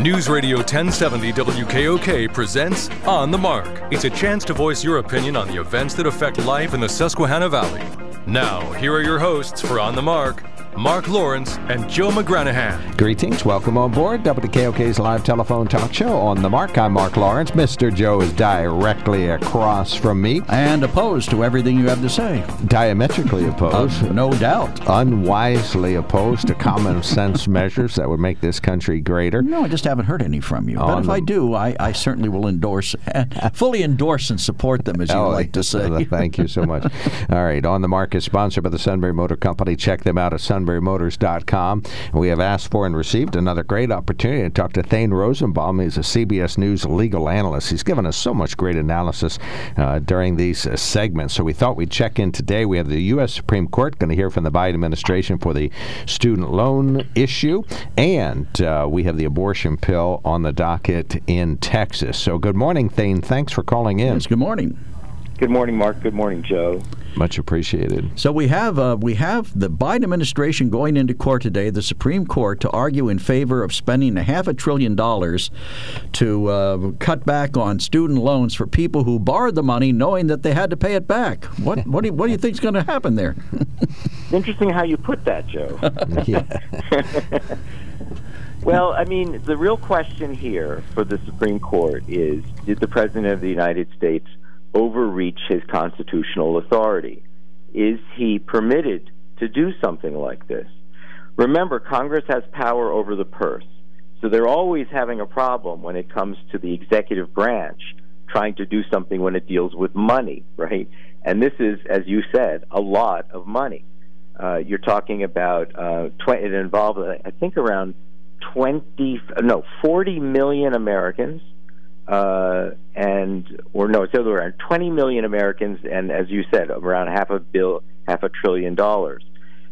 News Radio 1070 WKOK presents On the Mark. It's a chance to voice your opinion on the events that affect life in the Susquehanna Valley. Now, here are your hosts for On the Mark, Mark Lawrence, and Joe McGranahan. Greetings. Welcome on board WKOK's live telephone talk show on the mark. I'm Mark Lawrence. Mr. Joe is directly across from me. And opposed to everything you have to say. Diametrically opposed. Uh, no doubt. Unwisely opposed to common sense measures that would make this country greater. No, I just haven't heard any from you. but if the- I do, I, I certainly will endorse, and fully endorse and support them, as you Oh, like to say. Thank you so much. All right. On the Mark is sponsored by the Sunbury Motor Company. Check them out at sunburymotors.com. We have asked for and received another great opportunity to talk to Thane Rosenbaum. He's a CBS News legal analyst. He's given us so much great analysis uh, during these uh, segments. So we thought we'd check in today. We have the U.S. Supreme Court going to hear from the Biden administration for the student loan issue, and uh, we have the abortion pill on the docket in Texas. So good morning, Thane. Thanks for calling in. Yes, good morning. Good morning, Mark. Good morning, Joe. Much appreciated. So we have uh, we have the Biden administration going into court today, the Supreme Court, to argue in favor of spending a half a trillion dollars to uh, cut back on student loans for people who borrowed the money knowing that they had to pay it back. What what do you, what do you think is going to happen there? Interesting how you put that, Joe. Well, I mean, the real question here for the Supreme Court is did the President of the United States overreach his constitutional authority? Is he permitted to do something like this? Remember, Congress has power over the purse. So they're always having a problem when it comes to the executive branch trying to do something when it deals with money, right? And this is, as you said, a lot of money. Uh, you're talking about uh, tw- it involved, I think, around 20, no, 40 million Americans, uh, and or no, it's the other way around, 20 million Americans, and as you said, around half a bill, half a trillion dollars.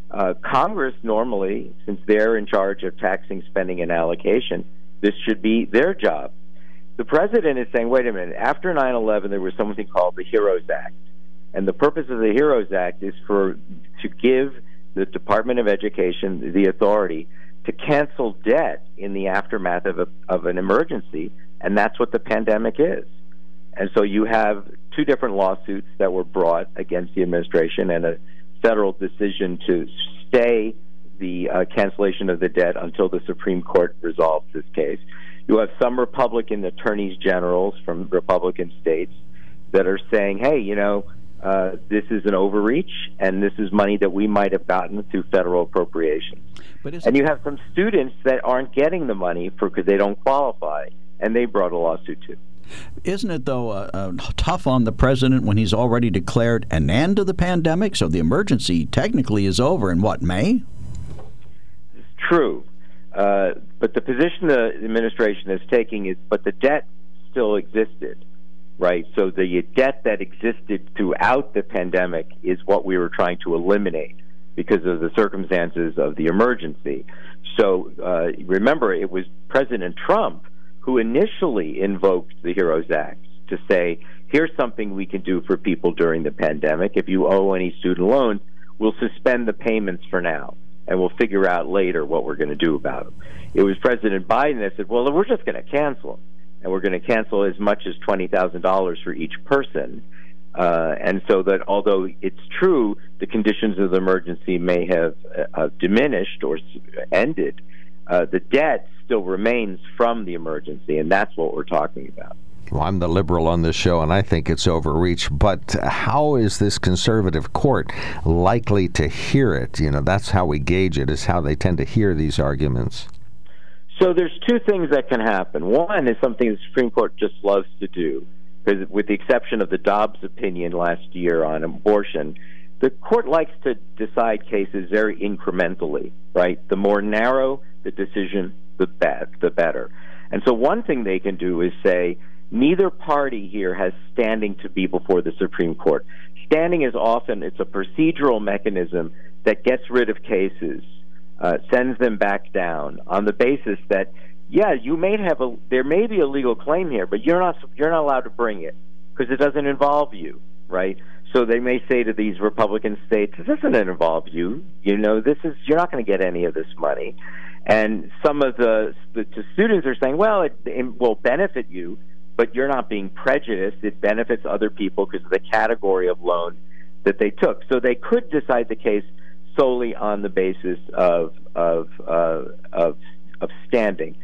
Uh, Congress normally, since they're in charge of taxing, spending, and allocation, this should be their job. The president is saying, wait a minute, after 9 11, there was something called the HEROES Act. And the purpose of the HEROES Act is for to give the Department of Education the authority to cancel debt in the aftermath of, a, of an emergency, and that's what the pandemic is. And so you have two different lawsuits that were brought against the administration and a federal decision to stay the uh, cancellation of the debt until the Supreme Court resolves this case. You have some Republican attorneys generals from Republican states that are saying, hey, you know, uh, this is an overreach, and this is money that we might have gotten through federal appropriations. But And you have some students that aren't getting the money because they don't qualify, and they brought a lawsuit too. Isn't it, though, uh, uh, tough on the president when he's already declared an end to the pandemic? So the emergency technically is over in what, May? It's true, uh, but the position the administration is taking is, but the debt still existed, right? So the debt that existed throughout the pandemic is what we were trying to eliminate because of the circumstances of the emergency. So uh, remember, it was President Trump who initially invoked the HEROES Act to say, here's something we can do for people during the pandemic. If you owe any student loans, we'll suspend the payments for now, and we'll figure out later what we're going to do about them. It was President Biden that said, well, we're just going to cancel them, and we're going to cancel as much as $20,000 for each person. Uh, and so that although it's true the conditions of the emergency may have uh, diminished or ended, uh, the debt still remains from the emergency, and that's what we're talking about. Well, I'm the liberal on this show, and I think it's overreach. But how is this conservative court likely to hear it? You know, that's how we gauge it, is how they tend to hear these arguments. So there's two things that can happen. One is something the Supreme Court just loves to do, because with the exception of the Dobbs opinion last year on abortion, the court likes to decide cases very incrementally, right? The more narrow the decision, the bet, the better. And so one thing they can do is say neither party here has standing to be before the Supreme Court. standing is often it's a procedural mechanism that gets rid of cases, uh, sends them back down on the basis that yeah, you may have a there may be a legal claim here, but you're not you're not allowed to bring it because it doesn't involve you, right? So they may say to these Republican states, "This doesn't involve you. You know, this is you're not going to get any of this money." And some of the the, the students are saying, "Well, it, it will benefit you, but you're not being prejudiced. It benefits other people because of the category of loan that they took." So they could decide the case solely on the basis of of uh, of of standing.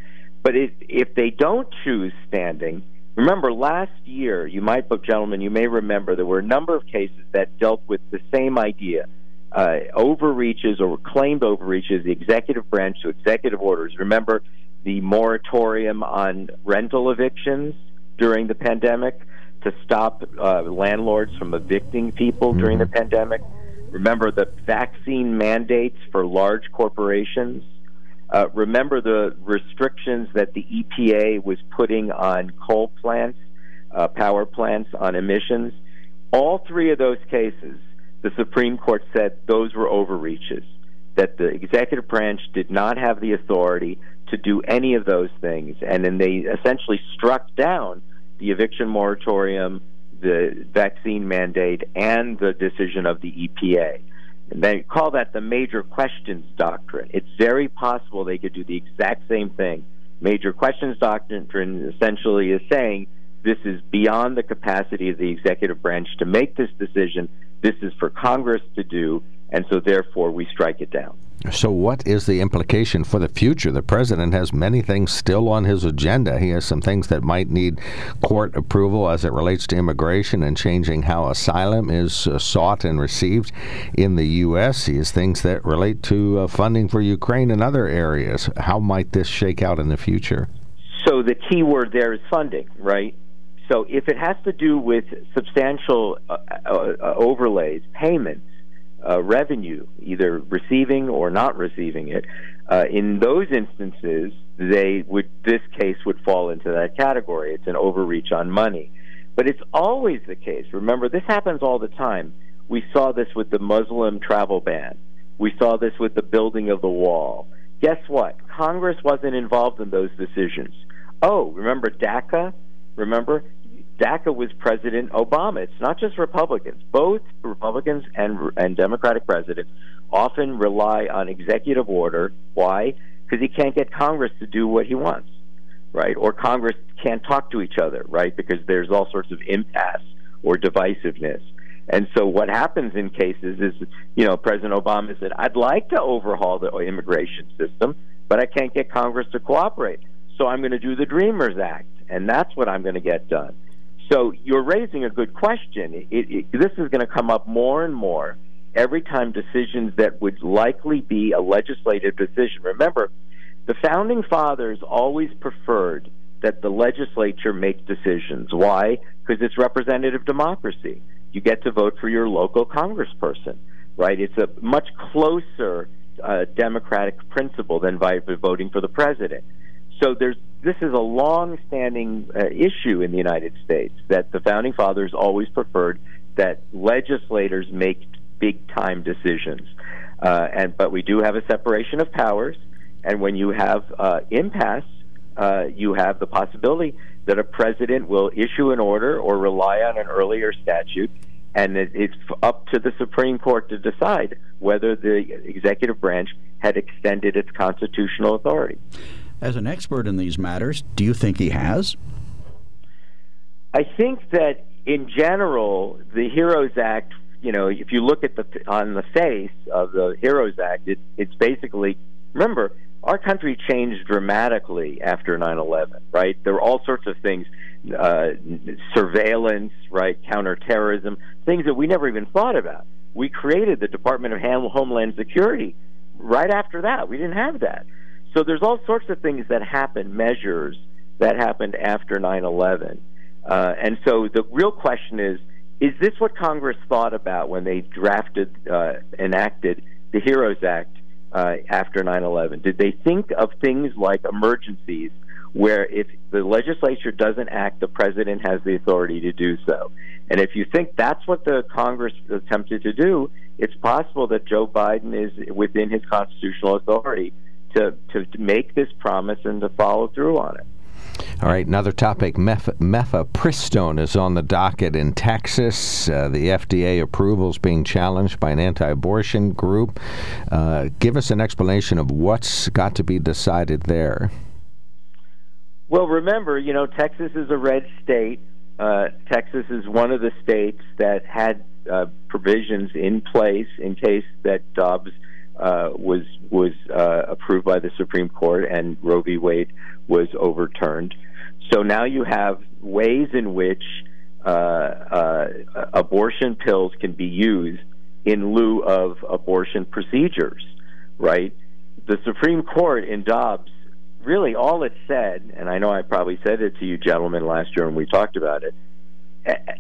But if, if they don't choose standing, remember last year, you might, book gentlemen, you may remember there were a number of cases that dealt with the same idea. Uh, overreaches or claimed overreaches, the executive branch to executive orders. Remember the moratorium on rental evictions during the pandemic to stop uh, landlords from evicting people mm-hmm. during the pandemic. Remember the vaccine mandates for large corporations uh, remember the restrictions that the EPA was putting on coal plants, uh, power plants, on emissions. All three of those cases, the Supreme Court said those were overreaches, that the executive branch did not have the authority to do any of those things. And then they essentially struck down the eviction moratorium, the vaccine mandate, and the decision of the EPA. And they call that the major questions doctrine. It's very possible they could do the exact same thing. Major questions doctrine essentially is saying this is beyond the capacity of the executive branch to make this decision. This is for Congress to do, and so therefore we strike it down. So, what is the implication for the future? The president has many things still on his agenda. He has some things that might need court approval as it relates to immigration and changing how asylum is uh, sought and received in the U.S. He has things that relate to uh, funding for Ukraine and other areas. How might this shake out in the future? So, the key word there is funding, right? So, if it has to do with substantial uh, uh, uh overlays, payments, uh, revenue, either receiving or not receiving it. Uh, in those instances, they would this case would fall into that category. It's an overreach on money, but it's always the case. Remember, this happens all the time. We saw this with the Muslim travel ban. We saw this with the building of the wall. Guess what? Congress wasn't involved in those decisions. Oh, remember DACA? Remember DACA was President Obama. It's not just Republicans. Both Republicans and and Democratic presidents often rely on executive order. Why? Because he can't get Congress to do what he wants, right? Or Congress can't talk to each other, right? Because there's all sorts of impasse or divisiveness. And so what happens in cases is, you know, President Obama said, "I'd like to overhaul the immigration system, but I can't get Congress to cooperate. So I'm going to do the Dreamers Act, and that's what I'm going to get done." So you're raising a good question. It, it, this is going to come up more and more every time decisions that would likely be a legislative decision. Remember, the founding fathers always preferred that the legislature make decisions. Why? Because it's representative democracy. You get to vote for your local congressperson, right? It's a much closer uh, democratic principle than voting for the president. So there's this is a long-standing uh, issue in the United States that the founding fathers always preferred that legislators make big-time decisions, uh, and but we do have a separation of powers, and when you have uh, impasse, uh, you have the possibility that a president will issue an order or rely on an earlier statute, and it, it's up to the Supreme Court to decide whether the executive branch had extended its constitutional authority. As an expert in these matters, do you think he has? I think that in general, the HEROES Act, you know, if you look at the on the face of the HEROES Act, it, it's basically remember our country changed dramatically after 9/11, right? There were all sorts of things, uh, surveillance, right, counterterrorism, things that we never even thought about. We created the Department of Homeland Security right after that. We didn't have that. So there's all sorts of things that happen, measures that happened after 9 11. Uh, and so the real question is is this what Congress thought about when they drafted, uh, enacted the HEROES Act uh, after 9 11? Did they think of things like emergencies where if the legislature doesn't act, the president has the authority to do so. And if you think that's what the Congress attempted to do, it's possible that Joe Biden is within his constitutional authority to, to, to make this promise and to follow through on it. All right, another topic. Mef- mifepristone is on the docket in Texas. Uh, the FDA approval is being challenged by an anti abortion group. Uh, give us an explanation of what's got to be decided there. Well, remember, you know, Texas is a red state. Uh, Texas is one of the states that had uh, provisions in place in case that Dobbs uh, was was uh, approved by the Supreme Court and Roe v. Wade was overturned. So now you have ways in which uh, uh, abortion pills can be used in lieu of abortion procedures, right? The Supreme Court in Dobbs really all it said, and I know I probably said it to you gentlemen last year when we talked about it,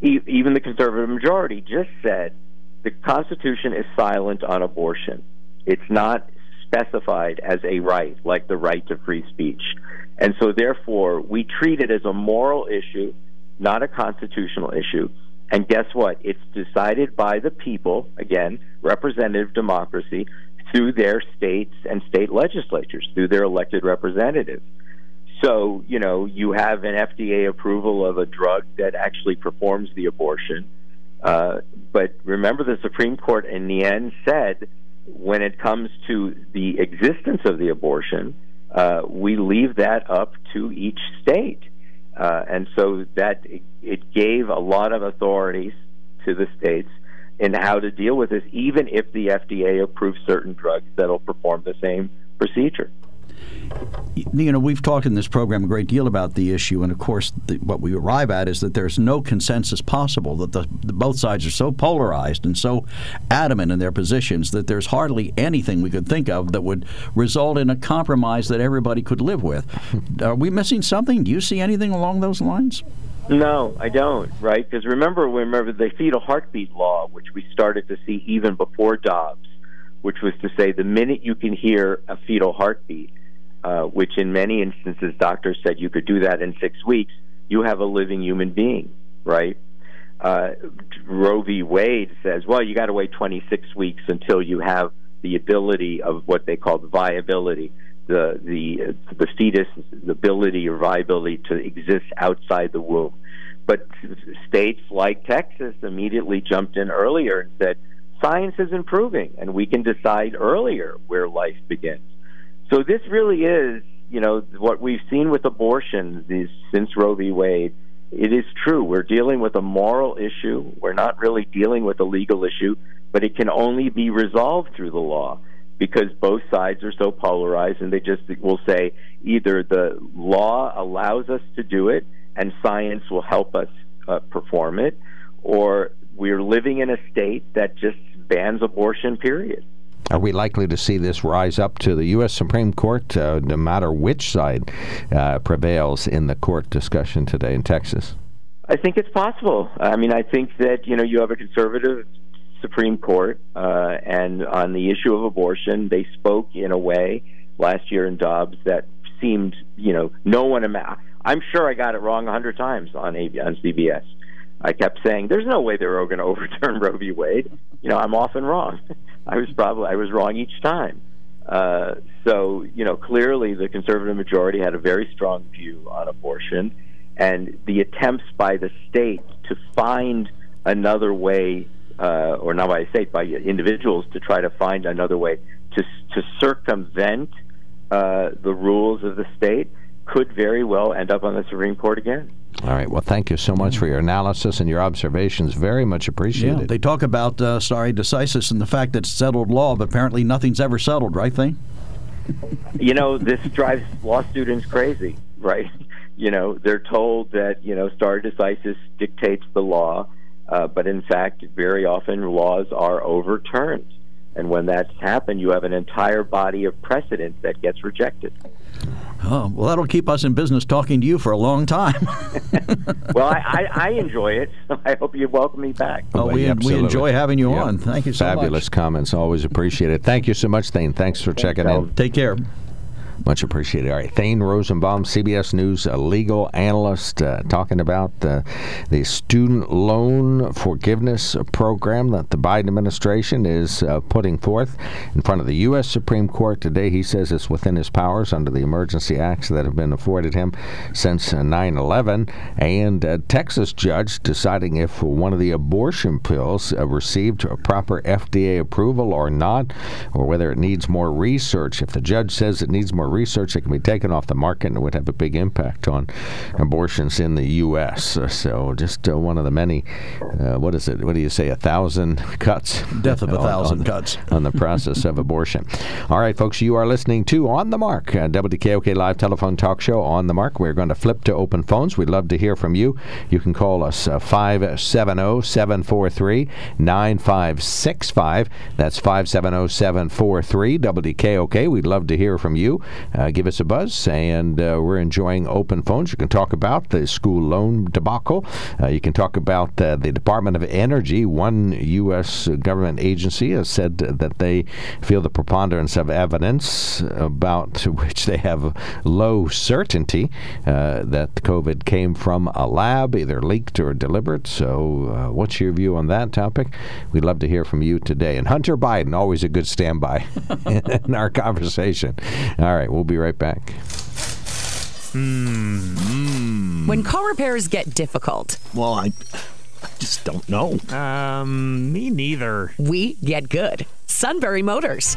even the conservative majority just said the Constitution is silent on abortion. It's not specified as a right, like the right to free speech. And so, therefore, we treat it as a moral issue, not a constitutional issue. And guess what? It's decided by the people, again, representative democracy, through their states and state legislatures, through their elected representatives. So, you know, you have an FDA approval of a drug that actually performs the abortion. Uh, but remember, the Supreme Court in the end said when it comes to the existence of the abortion, uh, we leave that up to each state. Uh, and so that it, gave a lot of authorities to the states in how to deal with this, even if the FDA approves certain drugs that'll perform the same procedure you know, we've talked in this program a great deal about the issue, and of course, the, what we arrive at is that there's no consensus possible. That the, the, both sides are so polarized and so adamant in their positions that there's hardly anything we could think of that would result in a compromise that everybody could live with. are we missing something? Do you see anything along those lines? No, I don't. Right? Because remember, remember the fetal heartbeat law, which we started to see even before Dobbs, which was to say the minute you can hear a fetal heartbeat uh, which in many instances doctors said you could do that in six weeks, you have a living human being, right? Uh, Roe v. Wade says, well, you got to wait 26 weeks until you have the ability of what they call the viability, the the the fetus, the ability or viability to exist outside the womb. But states like Texas immediately jumped in earlier and said, science is improving, and we can decide earlier where life begins. So this really is, you know, what we've seen with abortions these, since Roe v. Wade. It is true. We're dealing with a moral issue. We're not really dealing with a legal issue, but it can only be resolved through the law because both sides are so polarized and they just will say either the law allows us to do it and science will help us uh, perform it, or we're living in a state that just bans abortion, period. Are we likely to see this rise up to the U.S. Supreme Court, uh, no matter which side uh, prevails in the court discussion today in Texas? I think it's possible. I mean, I think that you know you have a conservative Supreme Court, uh, and on the issue of abortion, they spoke in a way last year in Dobbs that seemed, you know, no one. Ima- I'm sure I got it wrong a hundred times on on CBS. I kept saying, "There's no way they're going to overturn Roe v. Wade." You know, I'm often wrong. I was probably I was wrong each time. Uh, so you know, clearly the conservative majority had a very strong view on abortion, and the attempts by the state to find another way, uh, or not by the state, by individuals to try to find another way to to circumvent uh, the rules of the state could very well end up on the Supreme Court again. All right. Well, thank you so much for your analysis and your observations. Very much appreciated. Yeah, they talk about uh, stare decisis and the fact that it's settled law, but apparently nothing's ever settled, right, Thane? you know, this drives law students crazy, right? You know, they're told that, you know, stare decisis dictates the law, uh, but in fact, very often laws are overturned. And when that's happened, you have an entire body of precedent that gets rejected. Oh, well, that'll keep us in business talking to you for a long time. well, I, I, I, enjoy it. I hope you welcome me back. Oh, we, we enjoy having you yep. on. Thank you so Fabulous much. Fabulous comments. Always appreciate it. Thank you so much, Thane. Thanks for Thanks, checking in. Take care. Much appreciated. All right, Thane Rosenbaum, CBS News legal analyst, uh, talking about uh, the student loan forgiveness program that the Biden administration is uh, putting forth in front of the U.S. Supreme Court today. He says it's within his powers under the emergency acts that have been afforded him since 9 11. And a Texas judge deciding if one of the abortion pills uh, received proper FDA approval or not, or whether it needs more research. If the judge says it needs more research, that can be taken off the market and would have a big impact on abortions in the U.S. Uh, so just uh, one of the many, uh, what is it? What do you say? A thousand cuts? Death of a thousand on, cuts. On the process of abortion. All right, folks, you are listening to On the Mark, uh, WKOK Live Telephone Talk Show On the Mark. We're going to flip to open phones. We'd love to hear from you. You can call us uh, 570 743 9565. That's 570 743 WKOK. We'd love to hear from you. Uh, give us a buzz, and uh, we're enjoying open phones. You can talk about the school loan debacle. Uh, you can talk about uh, the Department of Energy. One U.S. government agency has said that they feel the preponderance of evidence about which they have low certainty uh, that COVID came from a lab, either leaked or deliberate. So, what's your view on that topic? We'd love to hear from you today. And Hunter Biden, always a good standby in our conversation. All right, we'll be right back. Mm. When car repairs get difficult, Well, I, I just don't know. Um, me neither. we get good. Sunbury Motors.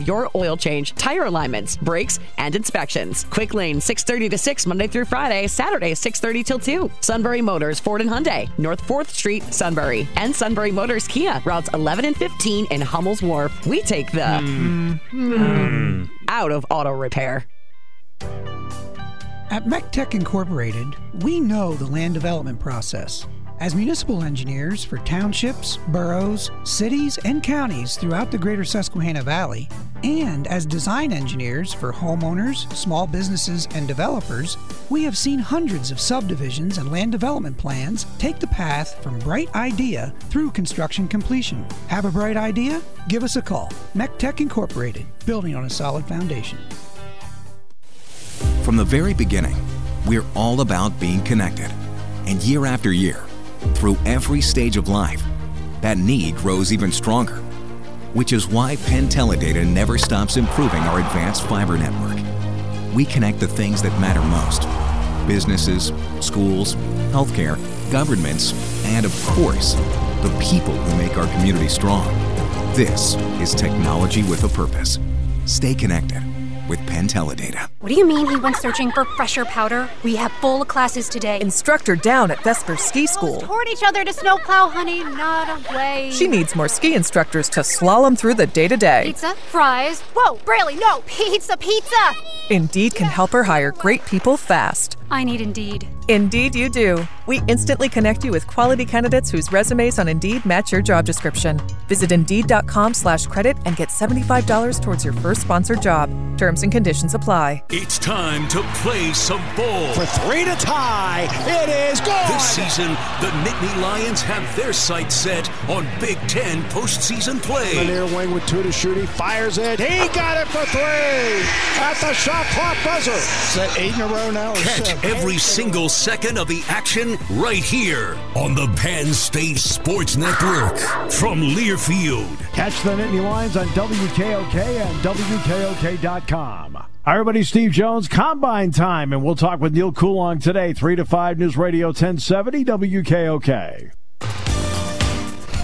your oil change, tire alignments, brakes, and inspections. Quick Lane 6:30 to 6 Monday through Friday, Saturday 6:30 till 2. Sunbury Motors Ford and Hyundai, North 4th Street, Sunbury, and Sunbury Motors Kia, routes 11 and 15 in Hummel's Wharf. We take the hmm. out of auto repair. At MechTech Incorporated, we know the land development process. As municipal engineers for townships, boroughs, cities, and counties throughout the greater Susquehanna Valley, and as design engineers for homeowners, small businesses, and developers, we have seen hundreds of subdivisions and land development plans take the path from bright idea through construction completion. Have a bright idea? Give us a call. MechTech Incorporated, building on a solid foundation. From the very beginning, we're all about being connected. And year after year, through every stage of life, that need grows even stronger. Which is why Penn Teledata never stops improving our advanced fiber network. We connect the things that matter most businesses, schools, healthcare, governments, and of course, the people who make our community strong. This is technology with a purpose. Stay connected with Penn Teledata. What do you mean he went searching for fresher powder? We have full classes today. Instructor down at Vesper Ski School. Toward each other to snowplow, honey, not away. She needs more ski instructors to slalom through the day to day. Pizza, fries. Whoa, Braley, no, pizza, pizza. Indeed can help her hire great people fast. I need Indeed. Indeed, you do. We instantly connect you with quality candidates whose resumes on Indeed match your job description. Visit Indeed.com slash credit and get $75 towards your first sponsored job. Terms and conditions apply. It's time to play some ball. For three to tie, it is gone. This season, the Nittany Lions have their sights set on Big Ten postseason play. The near wing with two to shoot. He fires it. He got it for three at the shot clock buzzer. Is that eight in a row now? Catch every single second of the action right here on the Penn State Sports Network from Learfield. Catch the Nittany Lions on WKOK and WKOK.com. Hi, everybody. Steve Jones, Combine Time, and we'll talk with Neil Coulong today, 3 to 5 News Radio 1070 WKOK.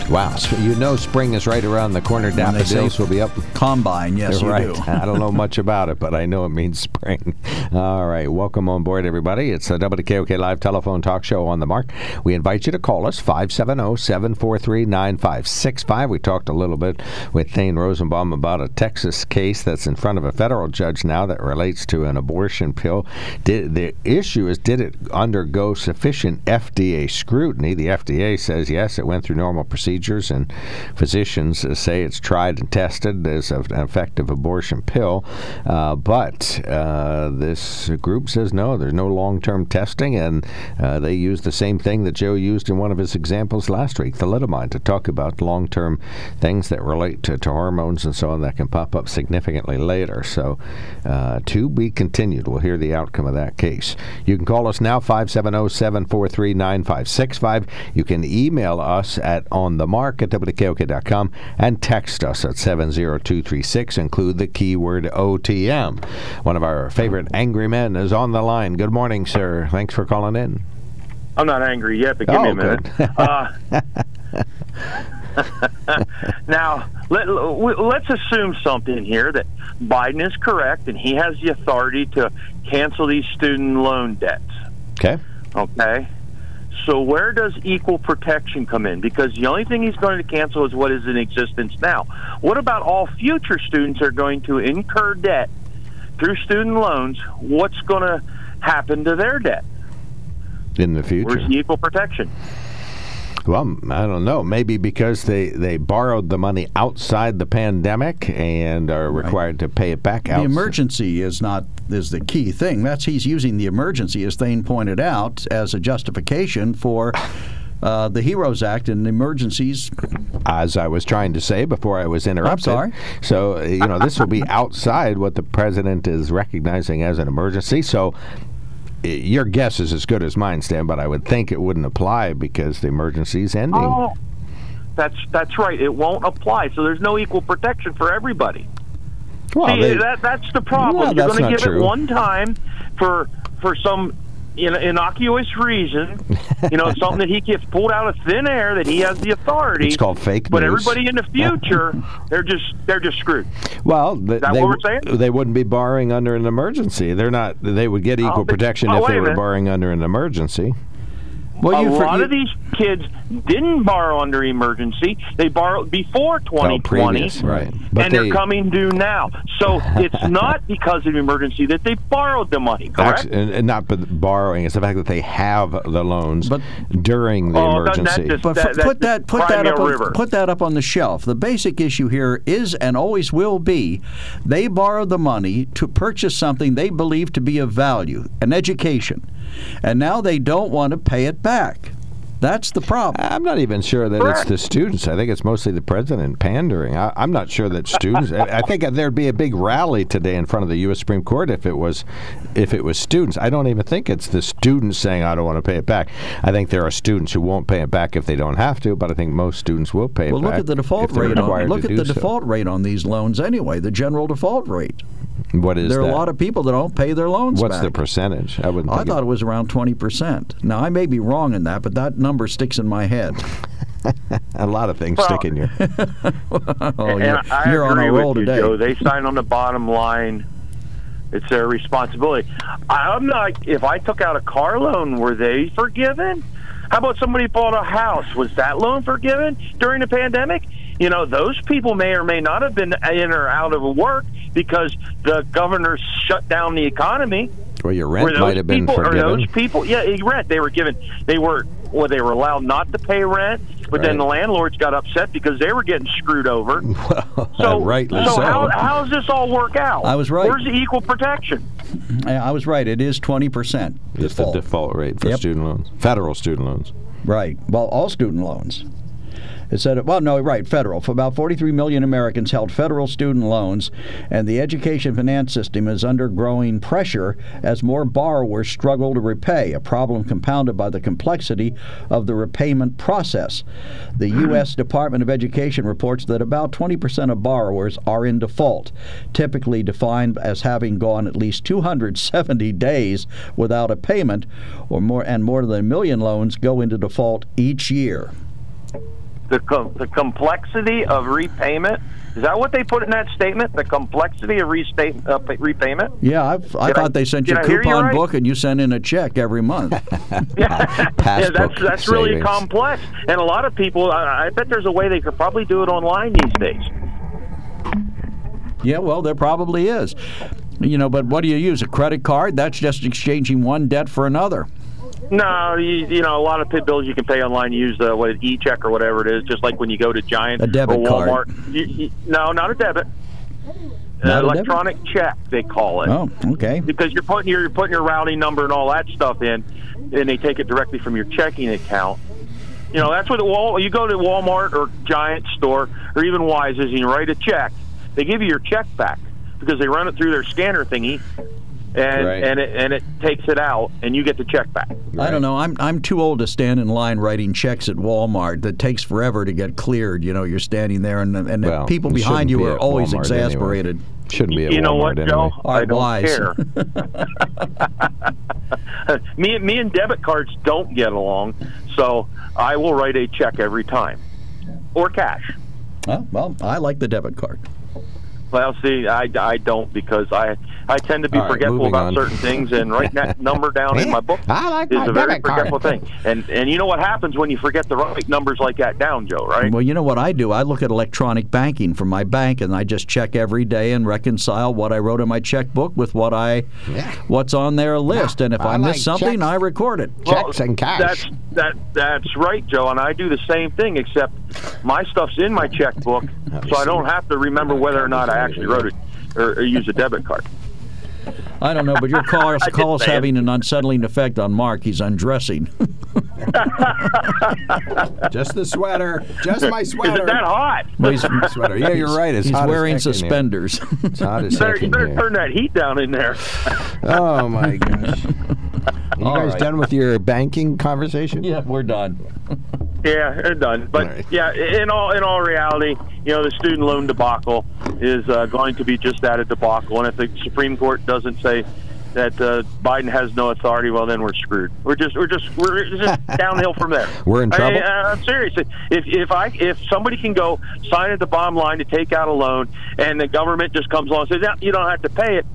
Wow, so you know spring is right around the corner. When Daffodils will be up. Combine, yes, you right. do. I don't know much about it, but I know it means spring. All right, welcome on board, everybody. It's a WKOK live telephone talk show on the mark. We invite you to call us 570-743-9565. We talked a little bit with Thane Rosenbaum about a Texas case that's in front of a federal judge now that relates to an abortion pill. Did, the issue is, did it undergo sufficient FDA scrutiny? The FDA says yes, it went through normal procedures, and physicians say it's tried and tested as an effective abortion pill. Uh, but uh, this group says no, there's no long-term testing, and uh, they use the same thing that Joe used in one of his examples last week, thalidomide, to talk about long-term things that relate to, to hormones and so on that can pop up significantly later. So, uh, to be continued. We'll hear the outcome of that case. You can call us now, 570 743 9565. You can email us at onthemark at wkok.com and text us at 70236. Include the keyword OTM. One of our favorite angry men is on the line. Good morning, sir. Thanks for calling in. I'm not angry yet, but give oh, me a minute. Good. uh, now, let, let's assume something here that Biden is correct and he has the authority to cancel these student loan debts. Okay. Okay. So where does equal protection come in? Because the only thing he's going to cancel is what is in existence now. What about all future students are going to incur debt through student loans? What's going to happen to their debt? In the future. Where's the equal protection? Well, I don't know. Maybe because they, they borrowed the money outside the pandemic and are required right. to pay it back out. The emergency is not is the key thing. That's he's using the emergency, as Thane pointed out, as a justification for. Uh, the Heroes Act and emergencies. As I was trying to say before I was interrupted. I'm sorry. So, you know, this will be outside what the president is recognizing as an emergency. So, your guess is as good as mine, Stan, but I would think it wouldn't apply because the emergency is ending. Oh, that's that's right. It won't apply. So there's no equal protection for everybody. Well, See, they, that, that's the problem. You're going to give true. it one time for for some in, innocuous reason, you know, something that he gets pulled out of thin air that he has the authority. It's called fake But news. everybody in the future, they're just they're just screwed. Well, th- that they, what we're saying? they wouldn't be borrowing under an emergency. They're not. They would get oh, equal but- protection oh, if they were borrowing under an emergency. Well, a you for- lot you- of these kids didn't borrow under emergency. They borrowed before 2020, previous, right. But and they- they're coming due now. So it's not because of emergency that they borrowed the money, correct? Actu- and, and not borrowing. It's the fact that they have the loans but, during the Oh, doesn't that emergency. just- But That- f- put that- that put that up on, put that up on the shelf. The basic issue here is and always will be they borrowed the money to purchase something they believe to be of value, an education, and now they don't want to pay it back. That's the problem. I'm not even sure that it's the students. I think it's mostly the president pandering. I, I'm not sure that students. I, I think there'd be a big rally today in front of the U.S. Supreme Court if it was, if it was students. I don't even think it's the students saying I don't want to pay it back. I think there are students who won't pay it back if they don't have to, but I think most students will pay Well, it back. look at the default rate. On, look at the so. default rate on these loans anyway. The general default rate. What is there are that? a lot of people that don't pay their loans What's back. the percentage? I wouldn't. I thought it was around 20%. Now, I may be wrong in that, but that number sticks in my head. a lot of things Well- stick in your. oh, and you're, I you're on agree a roll with you, today. Joe. They sign on the bottom line. It's their responsibility. I'm not. If I took out a car loan, were they forgiven? How about somebody bought a house? Was that loan forgiven during the pandemic? You know, those people may or may not have been in or out of work because the governor shut down the economy. Well, your rent might have been people, Or forgiven. those people, yeah, eh, rent. They were given. They were well. They were allowed not to pay rent, but then the landlords got upset because they were getting screwed over. Well, so, rightly so so. how, how does this all work out? I was right. Where's the equal protection? I I was right. It is 20%. It's the default rate for Yep. student loans, federal student loans. Right. Well, all student loans. It said, well, no, right, federal. For about 43 million Americans held federal student loans, and the education finance system is under growing pressure as more borrowers struggle to repay, a problem compounded by the complexity of the repayment process. The U.S. Department of Education reports that about 20% of borrowers are in default, typically defined as having gone at least 270 days without a payment, or more, and more than a million loans go into default each year. The com- the complexity of repayment. Is that what they put in that statement? The complexity of restate, uh, pay- repayment. Yeah, I've, I Did thought I- they sent you a hear you coupon right? book and you send in a check every month. yeah, Passbook that's that's really savings. complex, and a lot of people. I, I bet there's a way they could probably do it online these days. yeah, well, there probably is. You know, but what do you use? A credit card? That's just exchanging one debt for another. No, you, you know, a lot of pit bills you can pay online. You Use the what e-check or whatever it is. Just like when you go to Giant A debit or card. Walmart. You, you, no, not a debit. Not Uh, a debit? electronic check they call it. Oh, okay. Because you're putting your you're putting your routing number and all that stuff in, and they take it directly from your checking account. You know, that's what the Wal. You go to Walmart or Giant store or even Weis's and you write a check. They give you your check back because they run it through their scanner thingy, and Right. and it and it takes it out, and you get the check back. I don't know. I'm I'm too old to stand in line writing checks at Walmart. That takes forever to get cleared. You know, you're standing there, and and the Well, people behind you be are always Walmart anyway. exasperated. Shouldn't be at you know Walmart what, anyway. Joe? I Art don't wise. care. me, me and debit cards don't get along, so I will write a check every time, or cash. Well, well, I like the debit card. Well, see, I, I don't because I I tend to be All right, forgetful about on. certain things, and writing that number down in my book I like is my a very debit card. forgetful thing. And and you know what happens when you forget the right numbers like that down, Joe? Right? Well, you know what I do? I look at electronic banking from my bank, and I just check every day and reconcile what I wrote in my checkbook with what I what's on their list. and if I, I miss like something, checks. I record it. Checks and cash. That's that that's right, Joe, and I do the same thing. Except my stuff's in my checkbook, oh, so I don't have to remember whether or not I actually wrote it or, or use a debit card. I don't know, but your call, I just call's it. having an unsettling effect on Mark. He's undressing. Just the sweater. Just my sweater. Is sweater. it that hot? Well, he's- sweater. Yeah, you're right. It's he's hot as wearing heck in here. suspenders. It's hot as You better, heck you in better here. turn that heat down in there. Oh my gosh. You All guys right. done with your banking conversation? yeah, we're done. Yeah, they're done. But right. yeah, in all in all reality, you know, the student loan debacle is uh, going to be just that a debacle. And if the Supreme Court doesn't say that uh, Biden has no authority, well, then we're screwed. We're just we're just we're just downhill from there. We're in trouble? I, am serious. If if I if somebody can go sign at the bottom line to take out a loan, and the government just comes along and says, "Yeah, you don't have to pay it.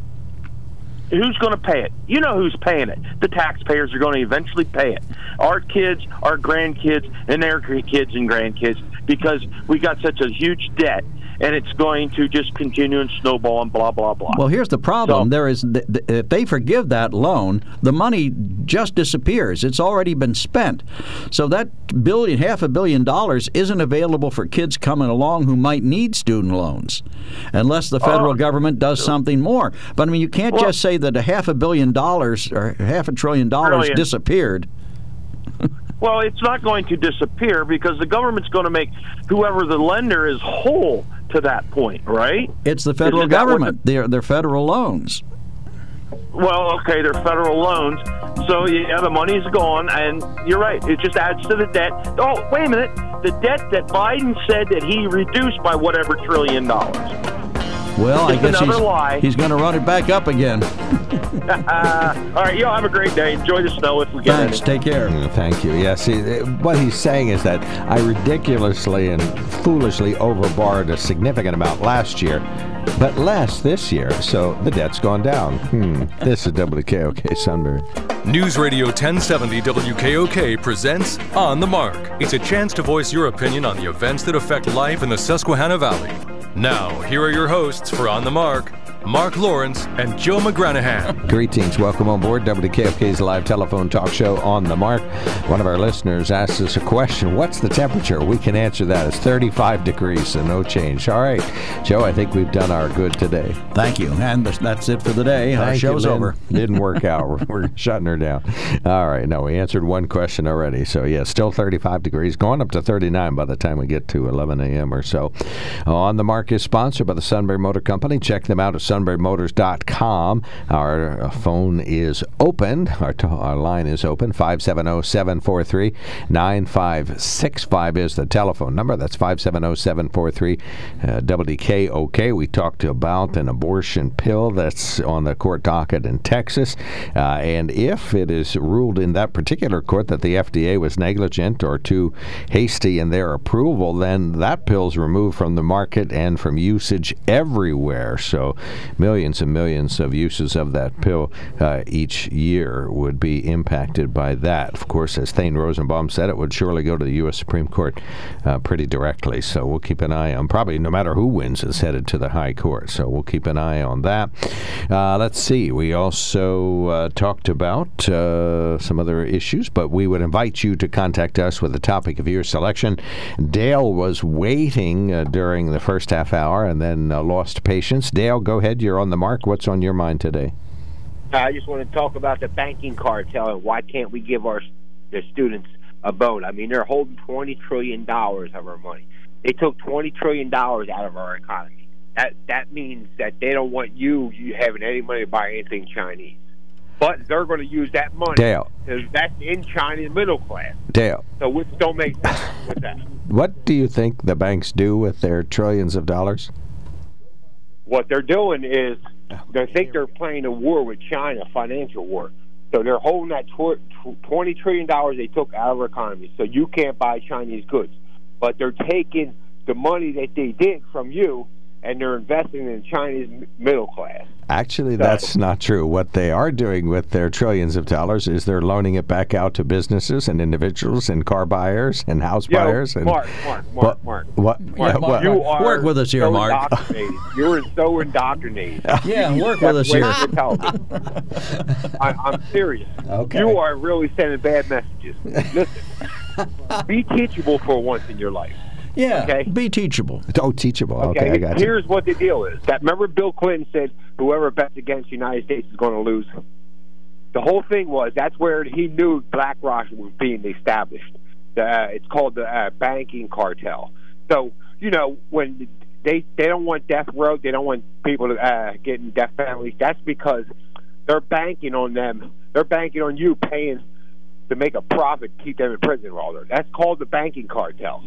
Who's going to pay it? You know who's paying it. The taxpayers are going to eventually pay it. Our kids, our grandkids, and their kids and grandkids, because we got such a huge debt, and it's going to just continue and snowball and blah blah blah. Well, here's the problem. So- there is th- th- if they forgive that loan, the money just disappears. It's already been spent. So that billion, half a billion dollars isn't available for kids coming along who might need student loans, unless the federal Oh. government does something more. But I mean, you can't Well- just say that a half a billion dollars or half a trillion dollars disappeared. Well, it's not going to disappear because the government's going to make whoever the lender is whole to that point, right? It's the federal Isn't what the- government. They're they're federal loans. Well, okay, they're federal loans, so yeah, the money's gone, and you're right. It just adds to the debt. Oh, wait a minute, the debt that Biden said that he reduced by whatever trillion dollars. Well, I guess he's, lie. he's going to run it back up again. All right, y'all have a great day. Enjoy the snow if we get Thanks. any. Take care. Mm, Thank you. Yeah, see, uh, what he's saying is that I ridiculously and foolishly overborrowed a significant amount last year, but less this year, so the debt's gone down. Hmm. This is WKOK Sunbury. News Radio 1070 WKOK presents On the Mark. It's a chance to voice your opinion on the events that affect life in the Susquehanna Valley. Now, here are your hosts for On the Mark Mark Lawrence and Joe McGranahan. Greetings. Welcome on board WKOK's live telephone talk show on the mark. One of our listeners asked us a question What's the temperature? We can answer that. It's 35 degrees, so no change. All right. Joe, I think we've done our good today. Thank you. And that's it for the day. Our Thank you, show's Lynn. over. Didn't work out. We're, we're shutting her down. All right. No, we answered one question already. So, yeah, still 35 degrees, going up to 39 by the time we get to 11 a.m. or so. On the Mark is sponsored by the Sunbury Motor Company. Check them out at sunburymotors.com. Our uh, phone is open. Our, our line is open. 570 743 9565 is the telephone number. That's 570 743 WKOK. We talked about an abortion pill that's on the court docket in Texas. Uh, and if it is ruled in that particular court that the FDA was negligent or too hasty in their approval, then that pill's removed from the market and from usage everywhere. So millions and millions of uses of that pill uh, each year would be impacted by that. Of course, as Thane Rosenbaum said, it would surely go to the U.S. Supreme Court uh, pretty directly. So we'll keep an eye on. Probably no matter who wins, it's headed to the High Court. So we'll keep an eye on that. Uh, let's see. We also uh, talked about uh, some other issues, but we would invite you to contact us with the topic of your selection. Dale was waiting uh, during the first half hour and then lost patience. Dale, go ahead. You're on the mark. What's on your mind today? Uh, I just want to talk about the banking cartel and why can't we give our the students a bone? I mean, they're holding twenty trillion dollars of our money. They took twenty trillion dollars out of our economy. That that means that they don't want you, you having any money to buy anything Chinese. But they're going to use that money. Dale. because That's in China's middle class. Dale, So which don't make sense with that. what do you think the banks do with their trillions of dollars? What they're doing is they think they're playing a war with China, financial war. So they're holding that tw- tw- twenty trillion dollars they took out of our economy, so you can't buy Chinese goods. But they're taking the money that they did from you, and they're investing in the Chinese middle class. Actually, that's not true. What they are doing with their trillions of dollars is they're loaning it back out to businesses and individuals and car buyers and house Yo, buyers. And Mark, Mark, Mark, what, Mark. What? Mark, what- you are Work with us here, so Mark. indoctrinated. You're so indoctrinated. Yeah, work with us here. I, I'm serious. Okay. You are really sending bad messages. Listen, be teachable for once in your life. Yeah. Okay. Be teachable. Oh, teachable. Okay, I got you. Here's what the deal is. That remember Bill Clinton said whoever bets against the United States is going to lose. The whole thing was that's where he knew BlackRock was being established. Uh, it's called the uh, banking cartel. So you know when they they don't want death row, they don't want people to uh, get in death penalties. That's because they're banking on them. They're banking on you paying to make a profit, keep them in prison longer. That's called the banking cartel.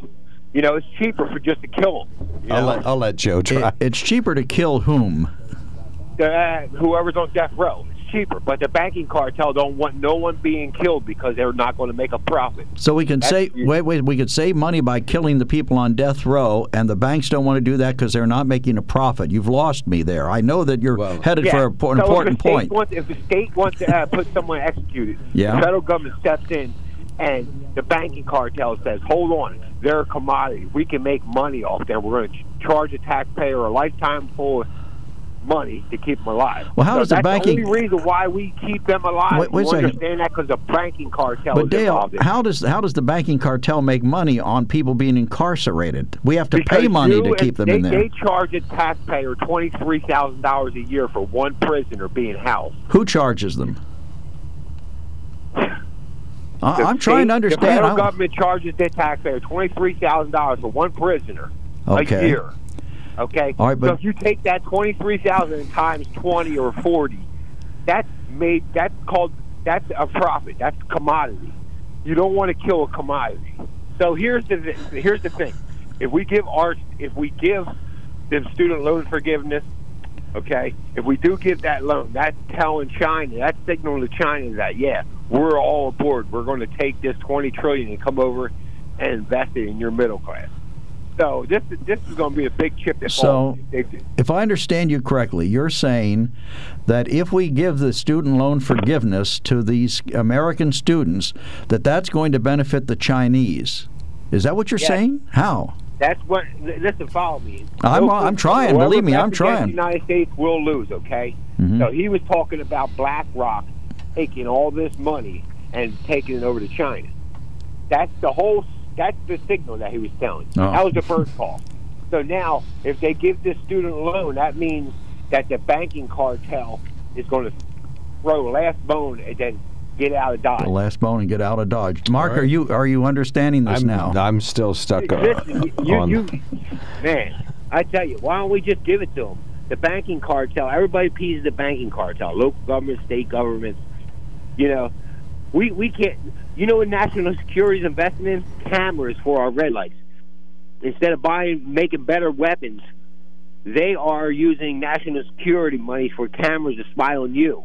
You know, it's cheaper for just to kill them. You I'll let, I'll let Joe try. It, it's cheaper to kill whom? uh, whoever's on death row. It's cheaper, but the banking cartel don't want no one being killed because they're not going to make a profit. So we can That's- say wait, wait, we could save money by killing the people on death row, and the banks don't want to do that because they're not making a profit. You've lost me there. I know that you're headed for an so important if the state point. Wants, if the state wants to uh, put someone executed, Yeah. the federal government steps in, and the banking cartel says, "Hold on, they're a commodity. We can make money off them. We're going to charge a taxpayer a lifetime full of money to keep them alive." Well, how So does the that's banking- the only reason why we keep them alive? Wait- wait you understand that because the banking cartel But is Dale, involved how does how does the banking cartel make money on people being incarcerated? We have to pay money to keep them they, in there. They charge a taxpayer twenty three thousand dollars a year for one prisoner being housed. Who charges them? I- I'm trying to understand. The federal government charges their taxpayer twenty three thousand dollars for one prisoner Okay. a year. Okay. All right, so but- if you take that twenty three thousand times twenty or forty, that's made. That's called. That's a profit. That's commodity. You don't want to kill a commodity. So here's the here's the thing. If we give our if we give them student loan forgiveness, okay, if we do give that loan, that's telling China, that's signaling to China that yeah, we're all aboard. We're going to take this twenty trillion and come over and invest it in your middle class. So this this is going to be a big chip that So, if I understand you correctly, you're saying that if we give the student loan forgiveness to these American students, that that's going to benefit the Chinese. Is that what you're Yes. saying? How? That's what. li- Listen, follow me. I'm- I'm trying. Believe me, I'm trying. The United States will lose. Okay. Mhm. So he was talking about BlackRock taking all this money and taking it over to China. That's the whole. That's the signal that he was telling. Oh. That was the first call. So now, if they give this student a loan, that means that the banking cartel is going to throw last bone and then get out of Dodge. The last bone and get out of Dodge. Mark, All right. are you are you understanding this I'm, now? I'm still stuck uh, Listen, you, on. you, man, I tell you, why don't we just give it to them? the banking cartel. Everybody appeases the banking cartel. Local governments, state governments. You know, we we can't. You know what national security is investing in? Cameras for our red lights. Instead of buying, making better weapons, they are using national security money for cameras to spy on you.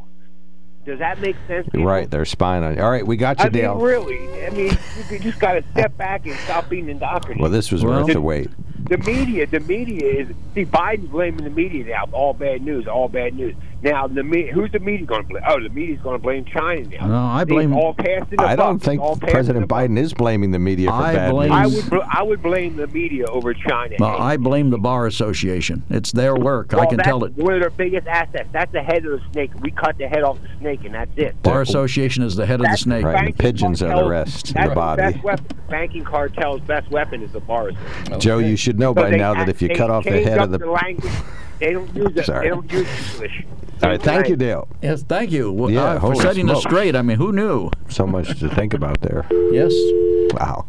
Does that make sense? people? Right, they're spying on you. All right, we got you, I mean, Dale. really. I mean, you just got to step back and stop being indoctrinated. Well, this was Well- worth the wait. The media, the media is see Biden's blaming the media now. All bad news, all bad news. Now the me, who's the media going to blame? Oh, the media's going to blame China now. No, I See, blame- all passing the I don't buck. think President the buck. Biden is blaming the media for I bad blame- news. I would, bl- I would blame the media over China. Well, I blame the bar association. It's their work. I can that's tell it. One of their biggest assets. That's the head of the snake. We cut the head off the snake, and that's it. Bar association is the head of the snake. Right, and the banking pigeons are the rest, That's the body. best weapon. Banking cartel's best weapon is the bar association. Joe, you should know Because by now that if you cut off the head of the. the language, they don't use it. Sorry. They don't use English. All right, thank you, Dale. Yes, thank you Well, Yeah, uh, for holy setting us smokes. straight. I mean, who knew? So much to think about there. Yes. Wow.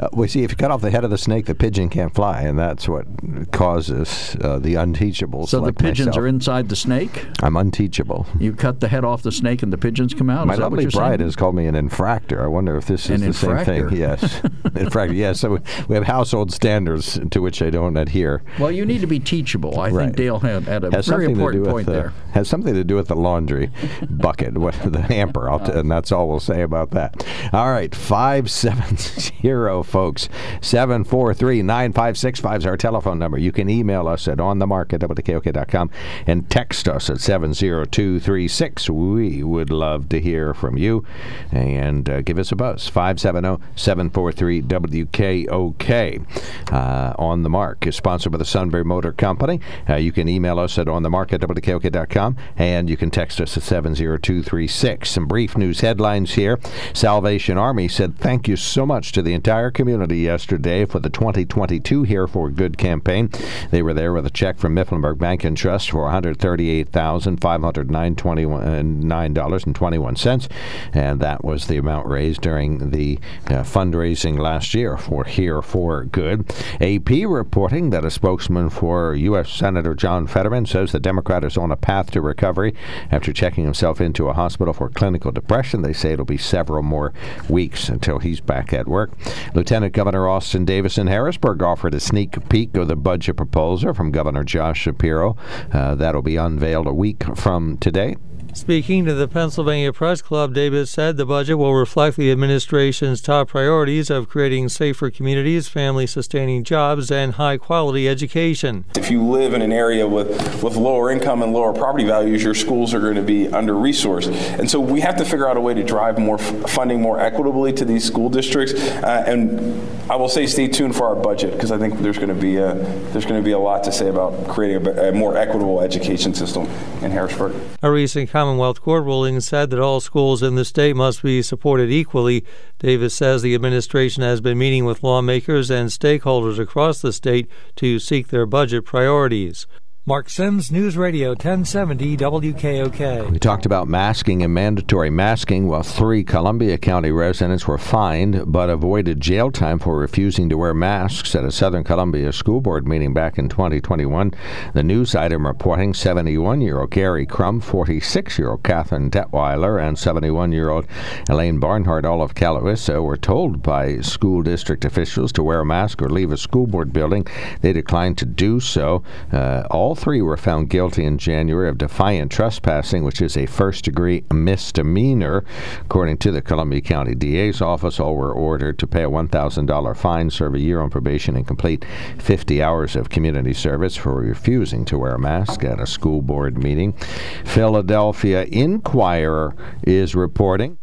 Uh, we see if you cut off the head of the snake, the pigeon can't fly, and that's what causes uh, the unteachable. So the pigeons myself. are inside the snake. I'm unteachable. You cut the head off the snake, and the pigeons come out. My is that what lovely you're bride saying? has called me an infractor. I wonder if this is An the same thing. Yes, infractor. Yes. So we- have household standards to which I don't adhere. Well, you need to be teachable. I Right. think Dale had, had a has very important point the, there. Has something to do with the laundry bucket, what, the hamper, t- and that's all we'll say about that. All right, five seven zero folks, seven four three nine five six five is our telephone number. You can email us at onthemark at wkok.com and text us at seven zero two three six. We would love to hear from you, and uh, give us a buzz 570-743 WKOK. Uh, on the Mark is sponsored by the Sunbury Motor Company. Uh, you can email us at onthemark at WKOK.com and you can text us at 70236. Some brief news headlines here. Salvation Army said thank you so much to the entire community yesterday for the 2022 Here for Good campaign. They were there with a check from Mifflinburg Bank and Trust for $138,509.21, and that was the amount raised during the uh, fundraising last year for Here for Good. AP reporting that a spokesman for U.S. Senator John Fetterman says the Democrat is on a path to recovery after checking himself into a hospital for clinical depression. They say it'll be several more weeks until he's back at work. Lieutenant Governor Austin Davis in Harrisburg offered a sneak peek of the budget proposal from Governor Josh Shapiro. Uh, that'll be unveiled a week from today. Speaking to the Pennsylvania Press Club, Davis said the budget will reflect the administration's top priorities of creating safer communities, family sustaining jobs, and high quality education. If you live in an area with, with lower income and lower property values, your schools are going to be under resourced. And so we have to figure out a way to drive more f- funding more equitably to these school districts. Uh, and I will say stay tuned for our budget because I think there's going to be a, there's going to be a lot to say about creating a, a more equitable education system in Harrisburg. A recent Commonwealth Court ruling said that all schools in the state must be supported equally. Davis says the administration has been meeting with lawmakers and stakeholders across the state to seek their budget priorities. Mark Sims, News Radio 1070 WKOK. We talked about masking and mandatory masking while three Columbia County residents were fined but avoided jail time for refusing to wear masks at a Southern Columbia school board meeting back in 2021. The news item reporting 71 year old Gary Crum, 46 year old Catherine Detweiler, and 71 year old Elaine Barnhart, all of Catawissa, were told by school district officials to wear a mask or leave a school board building. They declined to do so. Uh, all three were found guilty in January of defiant trespassing, which is a first degree misdemeanor. According to the Columbia County DA's office, all were ordered to pay a $1,000 fine, serve a year on probation, and complete 50 hours of community service for refusing to wear a mask at a school board meeting. Philadelphia Inquirer is reporting.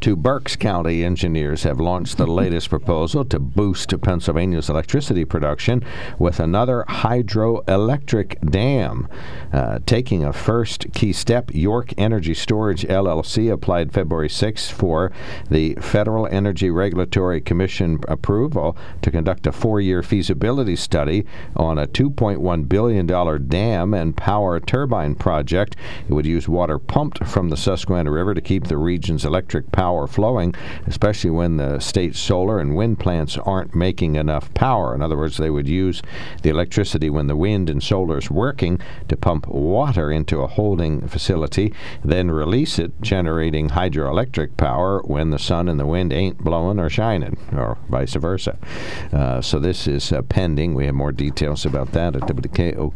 Two Berks County engineers have launched the latest proposal to boost Pennsylvania's electricity production with another hydroelectric dam. Uh, taking a first key step, York Energy Storage LLC applied February 6 for the Federal Energy Regulatory Commission approval to conduct a four year feasibility study on a $2.1 billion dam and power turbine project. It would use water pumped from the Susquehanna River to keep the region's electric power power flowing, especially when the state solar and wind plants aren't making enough power. In other words, they would use the electricity when the wind and solar is working to pump water into a holding facility, then release it, generating hydroelectric power when the sun and the wind ain't blowing or shining, or vice versa. Uh, so this is uh, pending. We have more details about that at WKOK.com.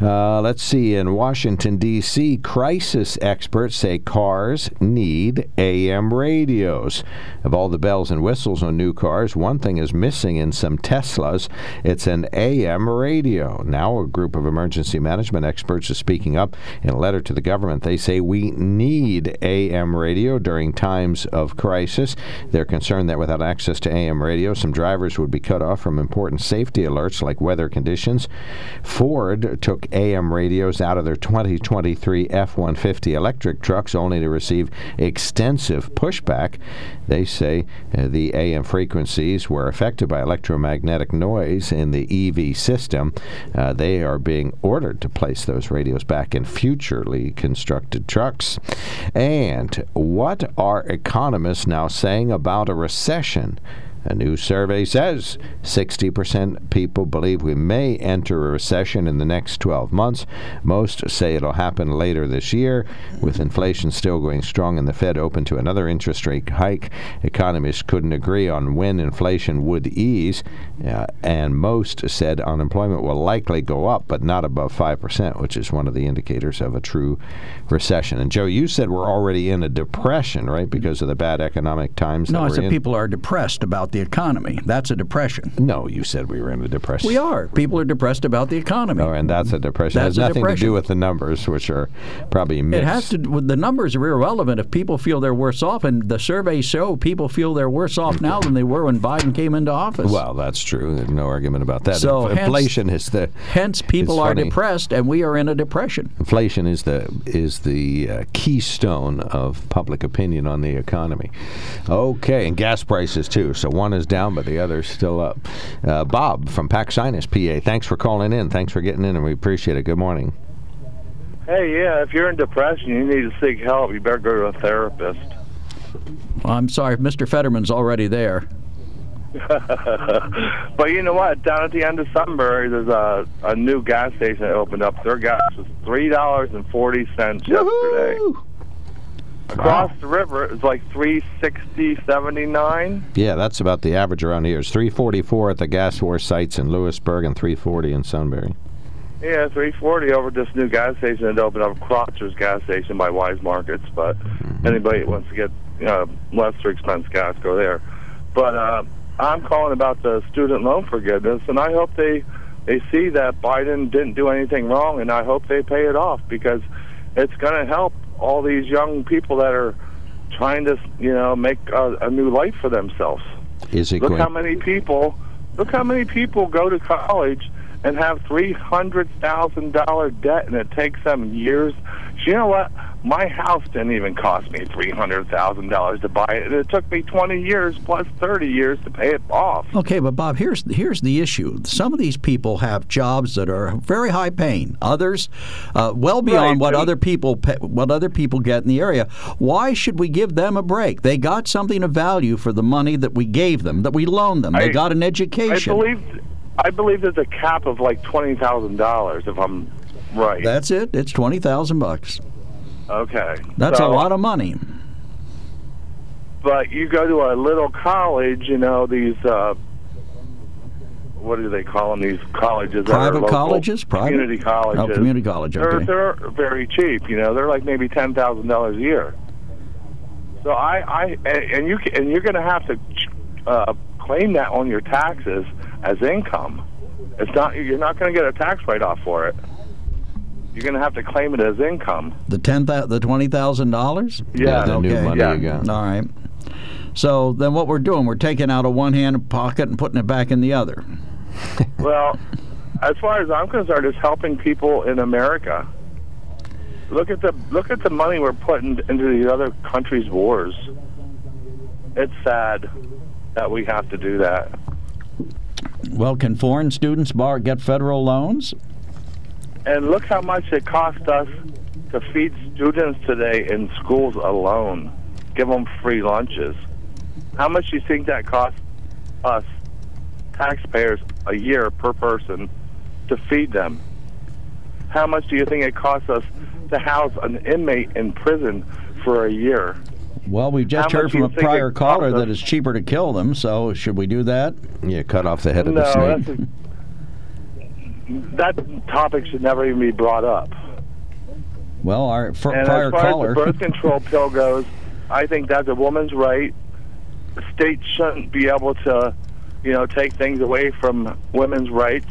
Uh, let's see. In Washington, D.C., crisis experts say cars need AM radios. Of all the bells and whistles on new cars, one thing is missing in some Teslas. It's an AM radio. Now, a group of emergency management experts is speaking up. In a letter to the government, they say we need AM radio during times of crisis. They're concerned that without access to AM radio, some drivers would be cut off from important safety alerts like weather conditions. Ford took AM radios out of their 2023 F 150 electric trucks only to receive extensive pushback. They say uh, the AM frequencies were affected by electromagnetic noise in the EV system. Uh, they are being ordered to place those radios back in futurely constructed trucks. And what are economists now saying about a recession? A new survey says 60% people believe we may enter a recession in the next 12 months. Most say it'll happen later this year. With inflation still going strong and the Fed open to another interest rate hike, economists couldn't agree on when inflation would ease. Uh, and most said unemployment will likely go up, but not above 5%, which is one of the indicators of a true recession. And Joe, you said we're already in a depression, right, because of the bad economic times No, I said in? people are depressed about the economy. That's a depression. No, you said we were in a depression. We are. People are depressed about the economy. Oh, and that's a depression. That's it has nothing to do with the numbers, which are probably mixed. It has to. The numbers are irrelevant if people feel they're worse off, and the surveys show people feel they're worse off now than they were when Biden came into office. Well, that's true. There's no argument about that. So, Inf- hence- inflation is the hence people are funny. depressed, and we are in a depression. Inflation is the is the uh, keystone of public opinion on the economy. Okay, and gas prices too. So one is down, but the other's still up. Uh, Bob from Paxinos, PA. Thanks for calling in. Thanks for getting in, and we appreciate it. Good morning. Hey, yeah, if you're in depression, you need to seek help. You better go to a therapist. Well, I'm sorry, Mr. Fetterman's already there. but you know what? Down at the end of Sunbury, there's a a new gas station that opened up. Their gas was three dollars and forty cents yesterday. Across the river, was like three sixty seventy nine. Yeah, that's about the average around here. It's 344 at the gas war sites in Lewisburg and 340 in Sunbury. Yeah, three forty over at this new gas station that opened up, Crotcher's gas station by Weis Markets. But anybody that wants to get know, lesser expense gas, go there. But uh, I'm calling about the student loan forgiveness, and I hope they they see that Biden didn't do anything wrong, and I hope they pay it off because it's going to help all these young people that are trying to you know make a, a new life for themselves. Is it Look going? how many people. Look how many people go to college and have three hundred thousand dollar debt, and it takes them years. You know what? My house didn't even cost me three hundred thousand dollars to buy it, and it took me twenty years plus thirty years to pay it off. Okay, but Bob, here's here's the issue. Some of these people have jobs that are very high paying. Others, uh, well beyond what other people pay, what other people get in the area. Why should we give them a break? They got something of value for the money that we gave them, that we loaned them. They I- got an education. I education. believe, I believe there's a cap of like twenty thousand dollars, if I'm right. That's it. It's twenty thousand bucks. okay. That's So- a lot of money. but you go to a little college, you know, these uh what do they call them? These colleges, Private local colleges? Private? community colleges. Oh, community college, They're they're very cheap. You know, they're like maybe ten thousand dollars a year. So I, I and you and you're going to have to uh, claim that on your taxes as income. It's not you're not going to get a tax write off for it. You're going to have to claim it as income. The ten thou- the twenty thousand dollars. Yeah, the new okay. money you got. All right. So then, what we're doing, we're taking out of one hand pocket and putting it back in the other. Well, as far as I'm concerned, it's helping people in America. Look at the look at the money we're putting into these other countries' wars. It's sad that we have to do that. Well, can foreign students bar get federal loans? And look how much it cost us to feed students today in schools alone, give them free lunches. How much do you think that costs us, taxpayers, a year per person to feed them? How much do you think it costs us to house an inmate in prison for a year? Well, we've just How heard from a prior caller that it's cheaper to kill them. So, should we do that? Yeah, cut off the head of the snake. that's a, that topic should never even be brought up. Well, our fr- and prior as far caller. as the birth control pill goes, I think that's a woman's right. The state shouldn't be able to, you know, take things away from women's rights.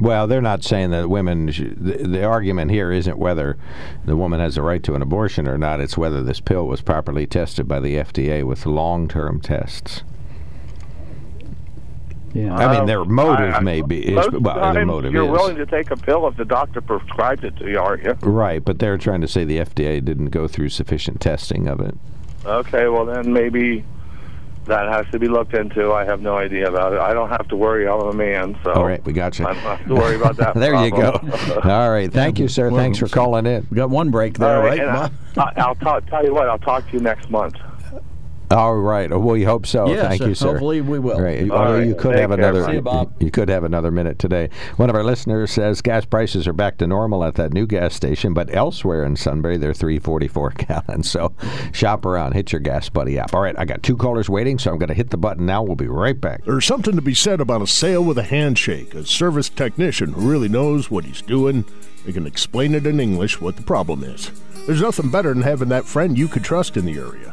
Well, they're not saying that women. Sh- the, the argument here isn't whether the woman has a right to an abortion or not. It's whether this pill was properly tested by the FDA with long-term tests. Yeah. I mean, their motive I- may be is Most of the well, their motive you're is willing to take a pill if the doctor prescribes it to you, aren't you? right, but they're trying to say the FDA didn't go through sufficient testing of it. Okay, well then maybe that has to be looked into. I have no idea about it. I don't have to worry. I'm a man, so All right, we got you. I don't have to worry about that. there you go. All right, thank you, sir. Thanks for calling in. We got one break All there, right? I, I, I'll talk, tell you what. I'll talk to you next month. All right. Well, we hope so. Yes, Thank you, sir. hopefully we will. Right. All Although right. you could Take have care. another. See you, Bob. You could have another minute today. One of our listeners says gas prices are back to normal at that new gas station, but elsewhere in Sunbury they're three forty four gallon. So shop around. Hit your gas buddy app. All right. I got two callers waiting, so I'm going to hit the button now. We'll be right back. There's something to be said about a sale with a handshake. A service technician who really knows what he's doing. They can explain it in English what the problem is. There's nothing better than having that friend you could trust in the area.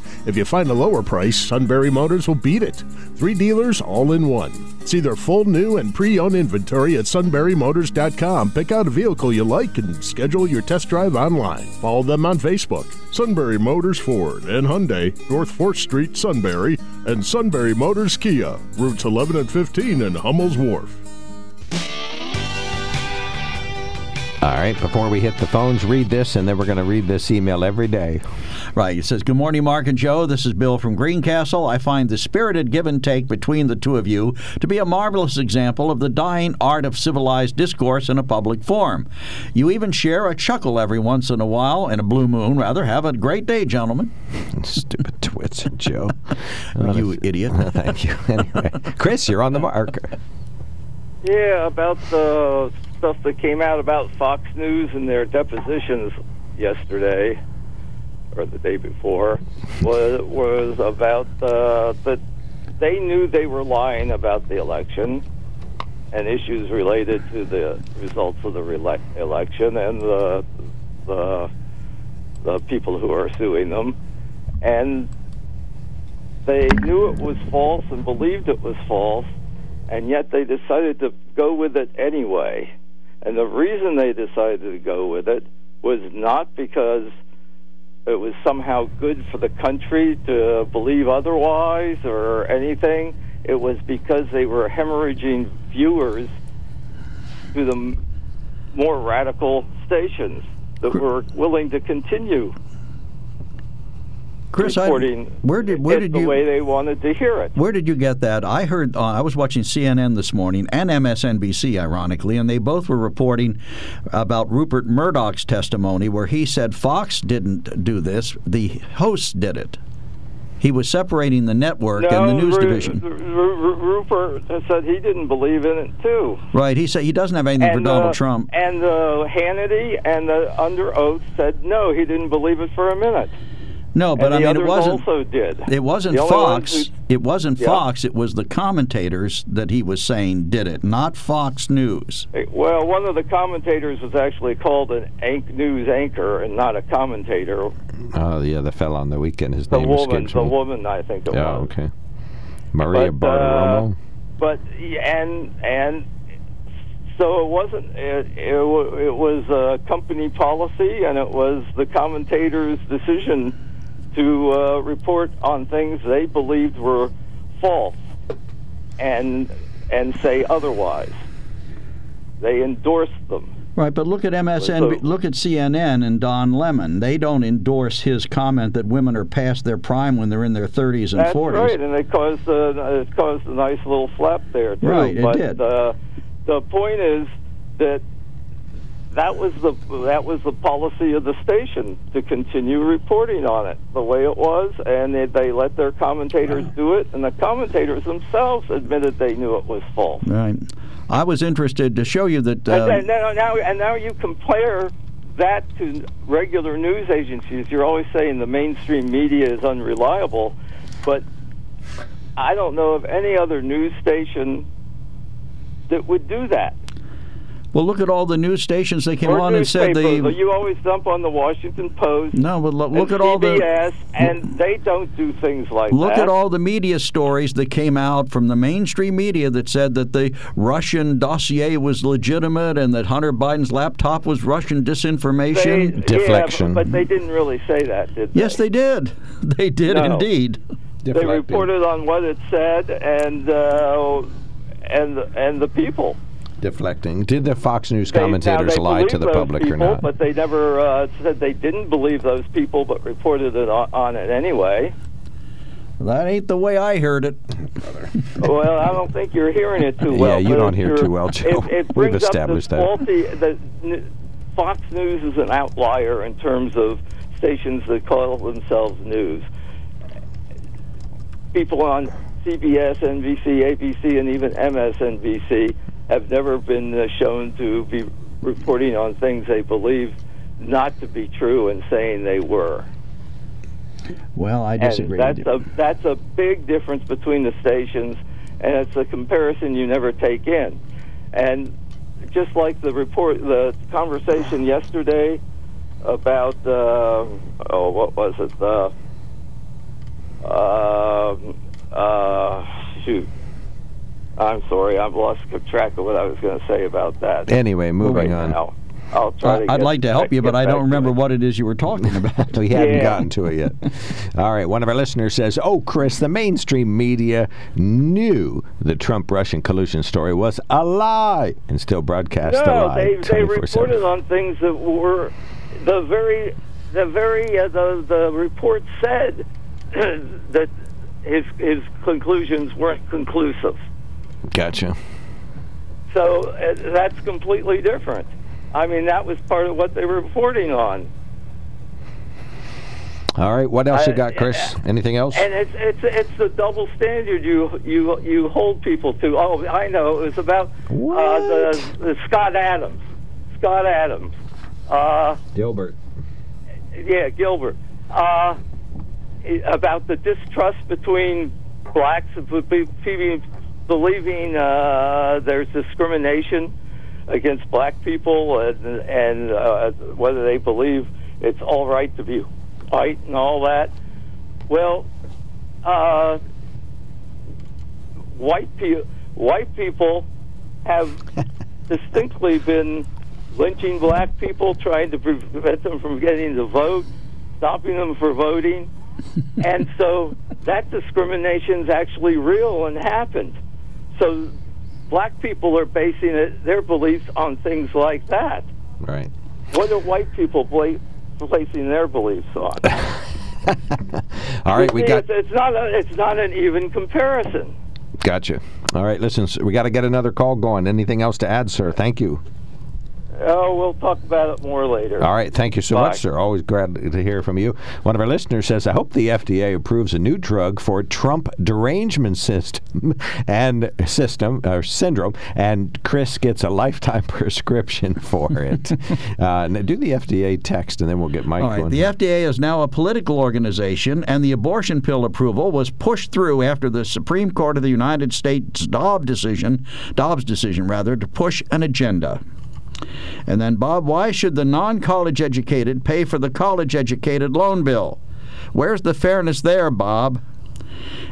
If you find a lower price, Sunbury Motors will beat it. Three dealers all in one. See their full new and pre owned inventory at sunburymotors.com. Pick out a vehicle you like and schedule your test drive online. Follow them on Facebook. Sunbury Motors Ford and Hyundai, North 4th Street, Sunbury, and Sunbury Motors Kia, routes 11 and 15 in Hummel's Wharf. All right. Before we hit the phones, read this, and then we're going to read this email every day. Right. He says, Good morning, Mark and Joe. This is Bill from Greencastle. I find the spirited give and take between the two of you to be a marvelous example of the dying art of civilized discourse in a public forum. You even share a chuckle every once in a while, in a blue moon, rather. Have a great day, gentlemen. Stupid twits, Joe. you idiot. Thank you. Anyway, Chris, you're on the mark. Yeah, about the stuff that came out about Fox News and their depositions yesterday or the day before was was about uh, that they knew they were lying about the election and issues related to the results of the rele- election and the the the people who are suing them and they knew it was false and believed it was false and yet they decided to go with it anyway. And the reason they decided to go with it was not because it was somehow good for the country to believe otherwise or anything. It was because they were hemorrhaging viewers to the more radical stations that were willing to continue Chris, I, where did where did the you way they wanted to hear it. Where did you get that? I heard uh, I was watching CNN this morning and MSNBC, ironically, and they both were reporting about Rupert Murdoch's testimony, where he said Fox didn't do this; the hosts did it. He was separating the network and the news Ru- division. Ru- Ru- Rupert said he didn't believe in it too. Right? He said he doesn't have anything for Donald uh, Trump. And uh, Hannity and the under oath said no, he didn't believe it for a minute. No, but and I mean, it wasn't. Also did. It wasn't The only ones Fox. who- It wasn't Yeah. Fox. It was the commentators that he was saying did it, not Fox News. Well, one of the commentators was actually called an anch- news anchor and not a commentator. Oh, yeah, the fellow on the weekend. His The name woman, escapes the me. woman, I think it Oh, was. okay. Maria But, uh, Bartiromo. But and and so it wasn't. It, it, it was a company policy, and it was the commentators' decision to uh, report on things they believed were false. and and say otherwise. They endorsed them. Right, but look at MSNB, So- look at CNN and Don Lemon. They don't endorse his comment that women are past their prime when they're in their 30s and That's 40s. right, and it caused uh, it caused a nice little flap there too. Right, it but, did. Uh, the point is that that was the that was the policy of the station to continue reporting on it the way it was, and they, they let their commentators do it, and the commentators themselves admitted they knew it was false. Right. I was interested to show you that. and, Uh, then, now, now, and now you compare that to regular news agencies. You're always saying the mainstream media is unreliable, but I don't know of any other news station that would do that. Well, look at all the news stations they came or on and said newspapers. they. You always dump on the Washington Post. No, but lo- look and at all the- CBS, and they don't do things like Look that. Look at all the media stories that came out from the mainstream media that said that the Russian dossier was legitimate and that Hunter Biden's laptop was Russian disinformation. They- Yeah, but, but they didn't really say that, did they? Yes, they did. They did No. indeed. They reported on what it said and uh, and and the people. Deflecting. Did the Fox News commentators they lie to the public people, or not? But they never uh, said they didn't believe those people, but reported it on, on it anyway. That ain't the way I heard it. well, I don't think you're hearing it too well. Yeah, you don't hear you're- too well, Joe. It, it We've established that. the faulty. The Fox News is an outlier in terms of stations that call themselves news. People on CBS, NBC, ABC, and even MSNBC have never been uh, shown to be reporting on things they believe not to be true and saying they were. Well, I disagree. And that's a that's a big difference between the stations, and it's a comparison you never take in. And just like the report, the conversation yesterday about uh, oh, what was it? Uh, uh, uh, shoot. I'm sorry, I've lost track of what I was going to say about that. Anyway, moving Right on. now. I'll try to I'd get- like to help you, but I don't to remember what it is you were talking about. we haven't Yeah. gotten to it yet. All right. One of our listeners says, "Oh, Chris, the mainstream media knew the Trump-Russian collusion story was a lie and still broadcast a no, lie." they they reported on things that were the very the very uh, the the report said that his his conclusions weren't conclusive. Gotcha. So uh, that's completely different. I mean, that was part of what they were reporting on. All right. What else you got, Chris? Anything else? And it's it's it's the double standard you you you hold people to. Oh, I know. It was about uh, the, the Scott Adams. Scott Adams. Uh, Dilbert. yeah, Dilbert. Uh, about the distrust between blacks and be- believing uh, there's discrimination against black people and, and uh, whether they believe it's all right to be white and all that. Well, uh, white pe- white people have distinctly been lynching black people, trying to prevent them from getting the vote, stopping them from voting, and so that discrimination is actually real and happened. So black people are basing it, their beliefs on things like that. Right. What are white people bla- placing their beliefs on? All right. You We see, got. it's, it's not a, it's not an even comparison. Gotcha. All right. Listen, we got to get another call going. Anything else to add, sir? Thank you. Oh, we'll talk about it more later. All right. Thank you so Bye. much, sir. Always glad to hear from you. One of our listeners says, I hope the FDA approves a new drug for Trump derangement system and system or syndrome, and Chris gets a lifetime prescription for it. uh, do the FDA text, and then we'll get Mike All right, going. the FDA is now a political organization, and the abortion pill approval was pushed through after the Supreme Court of the United States Dobbs decision, Dobbs decision rather, to push an agenda. And then, Bob, why should the non-college educated pay for the college educated loan bill? Where's the fairness there, Bob?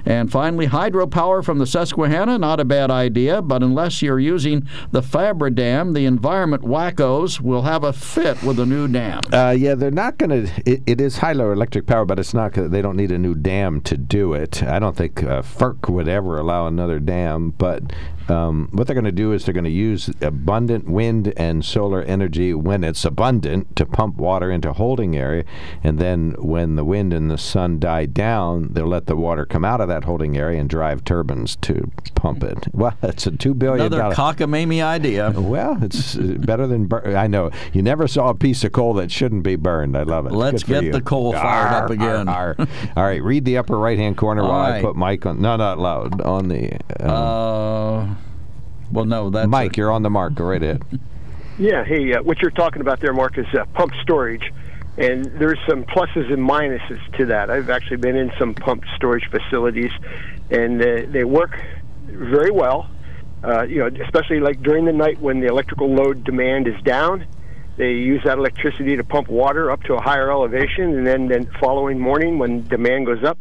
And finally, hydropower from the Susquehanna, not a bad idea, but unless you're using the Fabridam, the environment wackos will have a fit with a new dam. Uh, yeah, they're not going to. It, it is hydroelectric power, but it's not. They don't need a new dam to do it. I don't think uh, FERC would ever allow another dam. But um, what they're going to do is they're going to use abundant wind and solar energy when it's abundant to pump water into holding area, and then when the wind and the sun die down, they'll let the water come out of that holding area and drive turbines to pump it. Well, it's a two billion Another cockamamie idea. Well, it's uh, better than bur- I know. You never saw a piece of coal that shouldn't be burned. I love it. Let's get you. the coal fired Arr, up again. arr, arr. All right, read the upper right hand corner All while I put Mike on. No, not loud. On the. Um, Uh, well, no, that's Mike, you're on the mark. Go right ahead. Yeah, hey, uh, what you're talking about there, Mark, is uh, pump storage. And there's some pluses and minuses to that. I've actually been in some pump storage facilities, and uh, they work very well. Uh, you know, especially like during the night when the electrical load demand is down, they use that electricity to pump water up to a higher elevation, and then then following morning when demand goes up,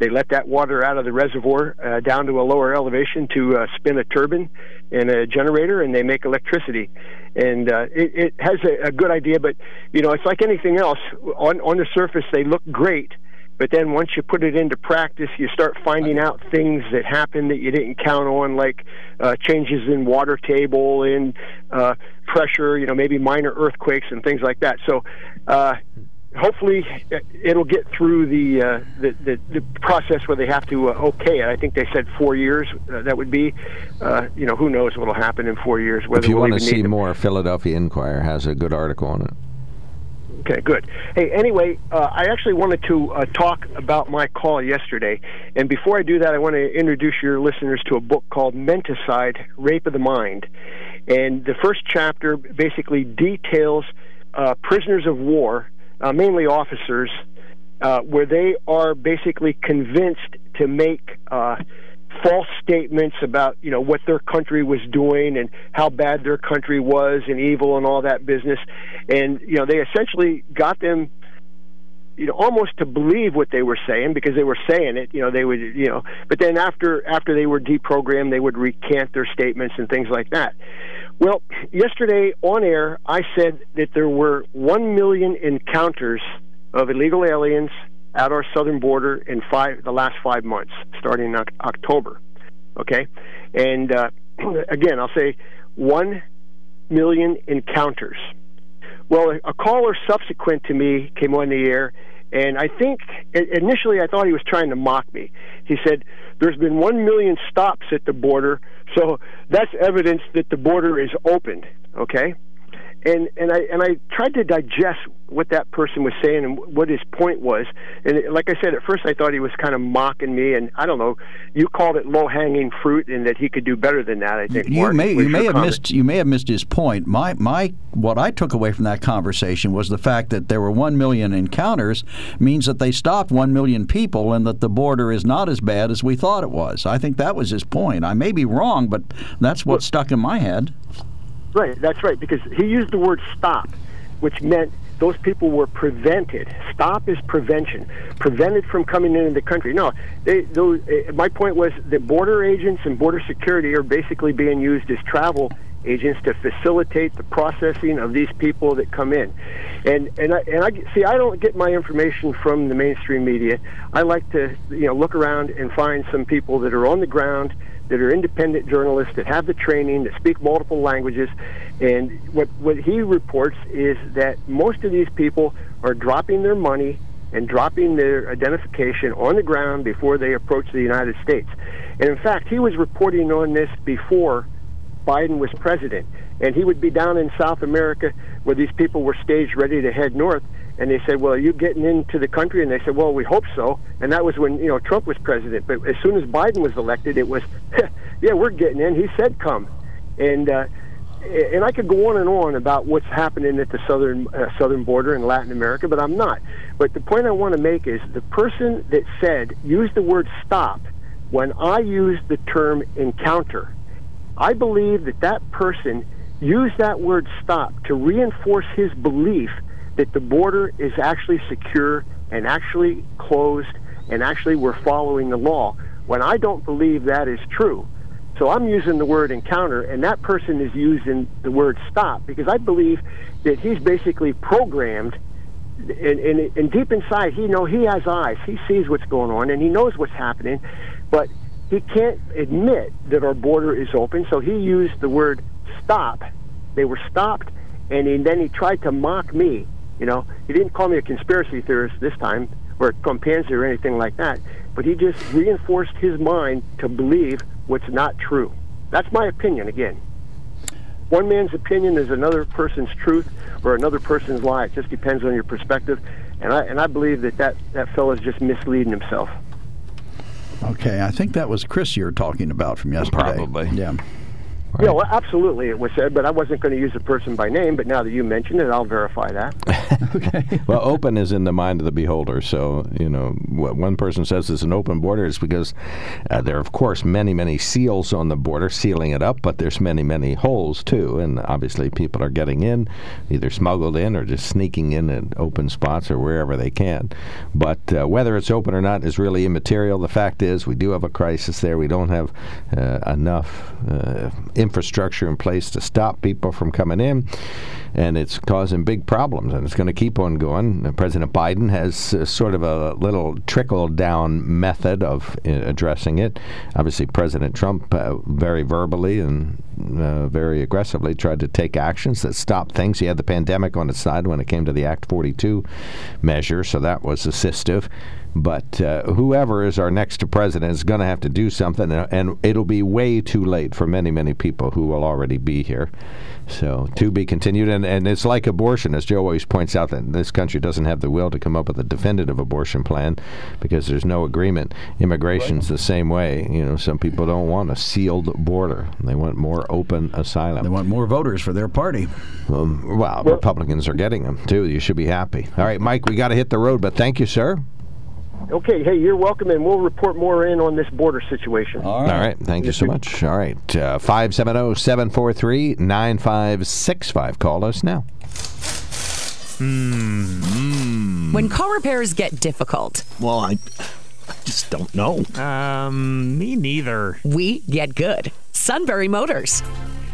they let that water out of the reservoir uh, down to a lower elevation to uh, spin a turbine and a generator, and they make electricity. And uh, it, it has a, a good idea, but you know, it's like anything else. On on the surface, they look great, but then once you put it into practice, you start finding out things that happen that you didn't count on, like uh, changes in water table and uh, pressure. You know, maybe minor earthquakes and things like that. So. Uh, hopefully it'll get through the, uh, the, the the process where they have to uh, okay it. I think they said four years. Uh, that would be, uh, you know, who knows what'll happen in four years. Whether if you we'll want to see more, Philadelphia Inquirer has a good article on it. Okay, good. Hey, anyway, uh, I actually wanted to uh, talk about my call yesterday. And before I do that, I want to introduce your listeners to a book called Menticide Rape of the Mind. And the first chapter basically details uh, prisoners of war, uh, mainly officers, uh, where they are basically convinced to make uh, false statements about you know what their country was doing and how bad their country was and evil and all that business. And you know they essentially got them you know almost to believe what they were saying because they were saying it you know they would you know but then after after they were deprogrammed they would recant their statements and things like that well yesterday on air i said that there were 1 million encounters of illegal aliens at our southern border in five the last 5 months starting in October okay? And uh, again I'll say 1 million encounters. Well, a caller subsequent to me came on the air, and I think initially I thought he was trying to mock me. He said, There's been one million stops at the border, so that's evidence that the border is opened, okay? And, and I and I tried to digest what that person was saying and what his point was. And it, like I said, at first I thought he was kind of mocking me, and I don't know. You called it low hanging fruit, and that he could do better than that. I think You Mark, may you may have comment. missed you may have missed his point. My my what I took away from that conversation was the fact that there were one million encounters means that they stopped one million people and that the border is not as bad as we thought it was. I think that was his point. I may be wrong, but that's what stuck in my head. Right, that's right, because he used the word stop, which meant those people were prevented. Stop is prevention, prevented from coming into the country. No, they, those, uh, my point was that border agents and border security are basically being used as travel agents to facilitate the processing of these people that come in. And and I, and I see I don't get my information from the mainstream media. I like to you know look around and find some people that are on the ground that are independent journalists that have the training that speak multiple languages and what what he reports is that most of these people are dropping their money and dropping their identification on the ground before they approach the United States. And in fact, he was reporting on this before Biden was president. And he would be down in South America where these people were staged ready to head north. And they said, Well, are you getting into the country? And they said, Well, we hope so. And that was when, you know, Trump was president. But as soon as Biden was elected, it was, Yeah, we're getting in. He said come. And, uh, and I could go on and on about what's happening at the southern uh, southern border in Latin America, but I'm not. But the point I want to make is the person that said use the word stop when I used the term encounter. I believe that that person used that word stop to reinforce his belief that the border is actually secure and actually closed and actually we're following the law. When I don't believe that is true, so I'm using the word encounter, and that person is using the word stop because I believe that he's basically programmed. And, and, and deep inside, he know he has eyes. He sees what's going on, and he knows what's happening, but he can't admit that our border is open. So he used the word stop. They were stopped, and he, then he tried to mock me. You know, he didn't call me a conspiracy theorist this time, or a Trumpanzer or anything like that. But he just reinforced his mind to believe what's not true. That's my opinion. Again, one man's opinion is another person's truth or another person's lie. It just depends on your perspective. And I and I believe that that that fellow's just misleading himself. Okay, I think that was Chris you're talking about from yesterday. Probably. Yeah. Yeah, well, absolutely, it was said, but I wasn't going to use the person by name. But now that you mentioned it, I'll verify that. okay. well, open is in the mind of the beholder. So, you know, what one person says it's an open border is because uh, there are, of course, many, many seals on the border sealing it up, but there's many, many holes too. And obviously, people are getting in, either smuggled in or just sneaking in at open spots or wherever they can. But uh, whether it's open or not is really immaterial. The fact is, we do have a crisis there. We don't have uh, enough uh, infrastructure in place to stop people from coming in, and it's causing big problems, and it's going to keep on going. Uh, President Biden has uh, sort of a little trickle down method of uh, addressing it. Obviously, President Trump uh, very verbally and uh, very aggressively tried to take actions that stopped things. He had the pandemic on his side when it came to the Act 42 measure, so that was assistive. But uh, whoever is our next president is going to have to do something, uh, and it'll be way too late for many, many people who will already be here. So to be continued, and, and it's like abortion, as Joe always points out, that this country doesn't have the will to come up with a definitive abortion plan because there's no agreement. Immigration's the same way. You know, some people don't want a sealed border; they want more open asylum. They want more voters for their party. Um, well, Republicans are getting them too. You should be happy. All right, Mike, we got to hit the road, but thank you, sir. Okay, hey, you're welcome, and we'll report more in on this border situation. All right. Thank you so much. All right. Uh, 570 743 9565. Call us now. Hmm. When car repairs get difficult, Well, I, I just don't know. Um, me neither. we get good. Sunbury Motors.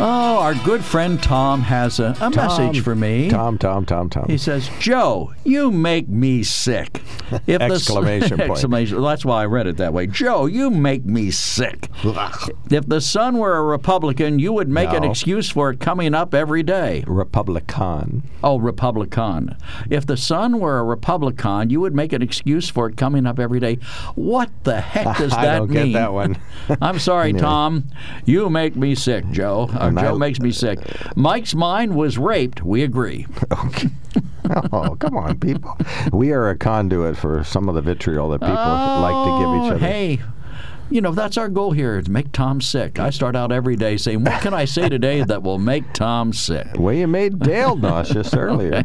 Oh, our good friend Tom has a, a message for me. Tom, Tom, Tom, Tom. He says, "Joe, you make me sick." If Exclamation point. exclamation. That's why I read it that way. Joe, you make me sick. if the Sun were a Republican, you would make an excuse for it coming up every day. Republican. Oh, Republican. If the Sun were a Republican, you would make an excuse for it coming up every day. What the heck does that mean? I don't mean? get that one. I'm sorry. Tom. You make me sick, Joe. Uh, And I- Joe makes me sick. Mike's mind was raped. We agree. oh, come on, people. We are a conduit for some of the vitriol that people like to give each Oh, other. Hey, you know, that's our goal here to make Tom sick. I start out every day saying, What can I say today that will make Tom sick? Well, you made Dale nauseous earlier. Okay.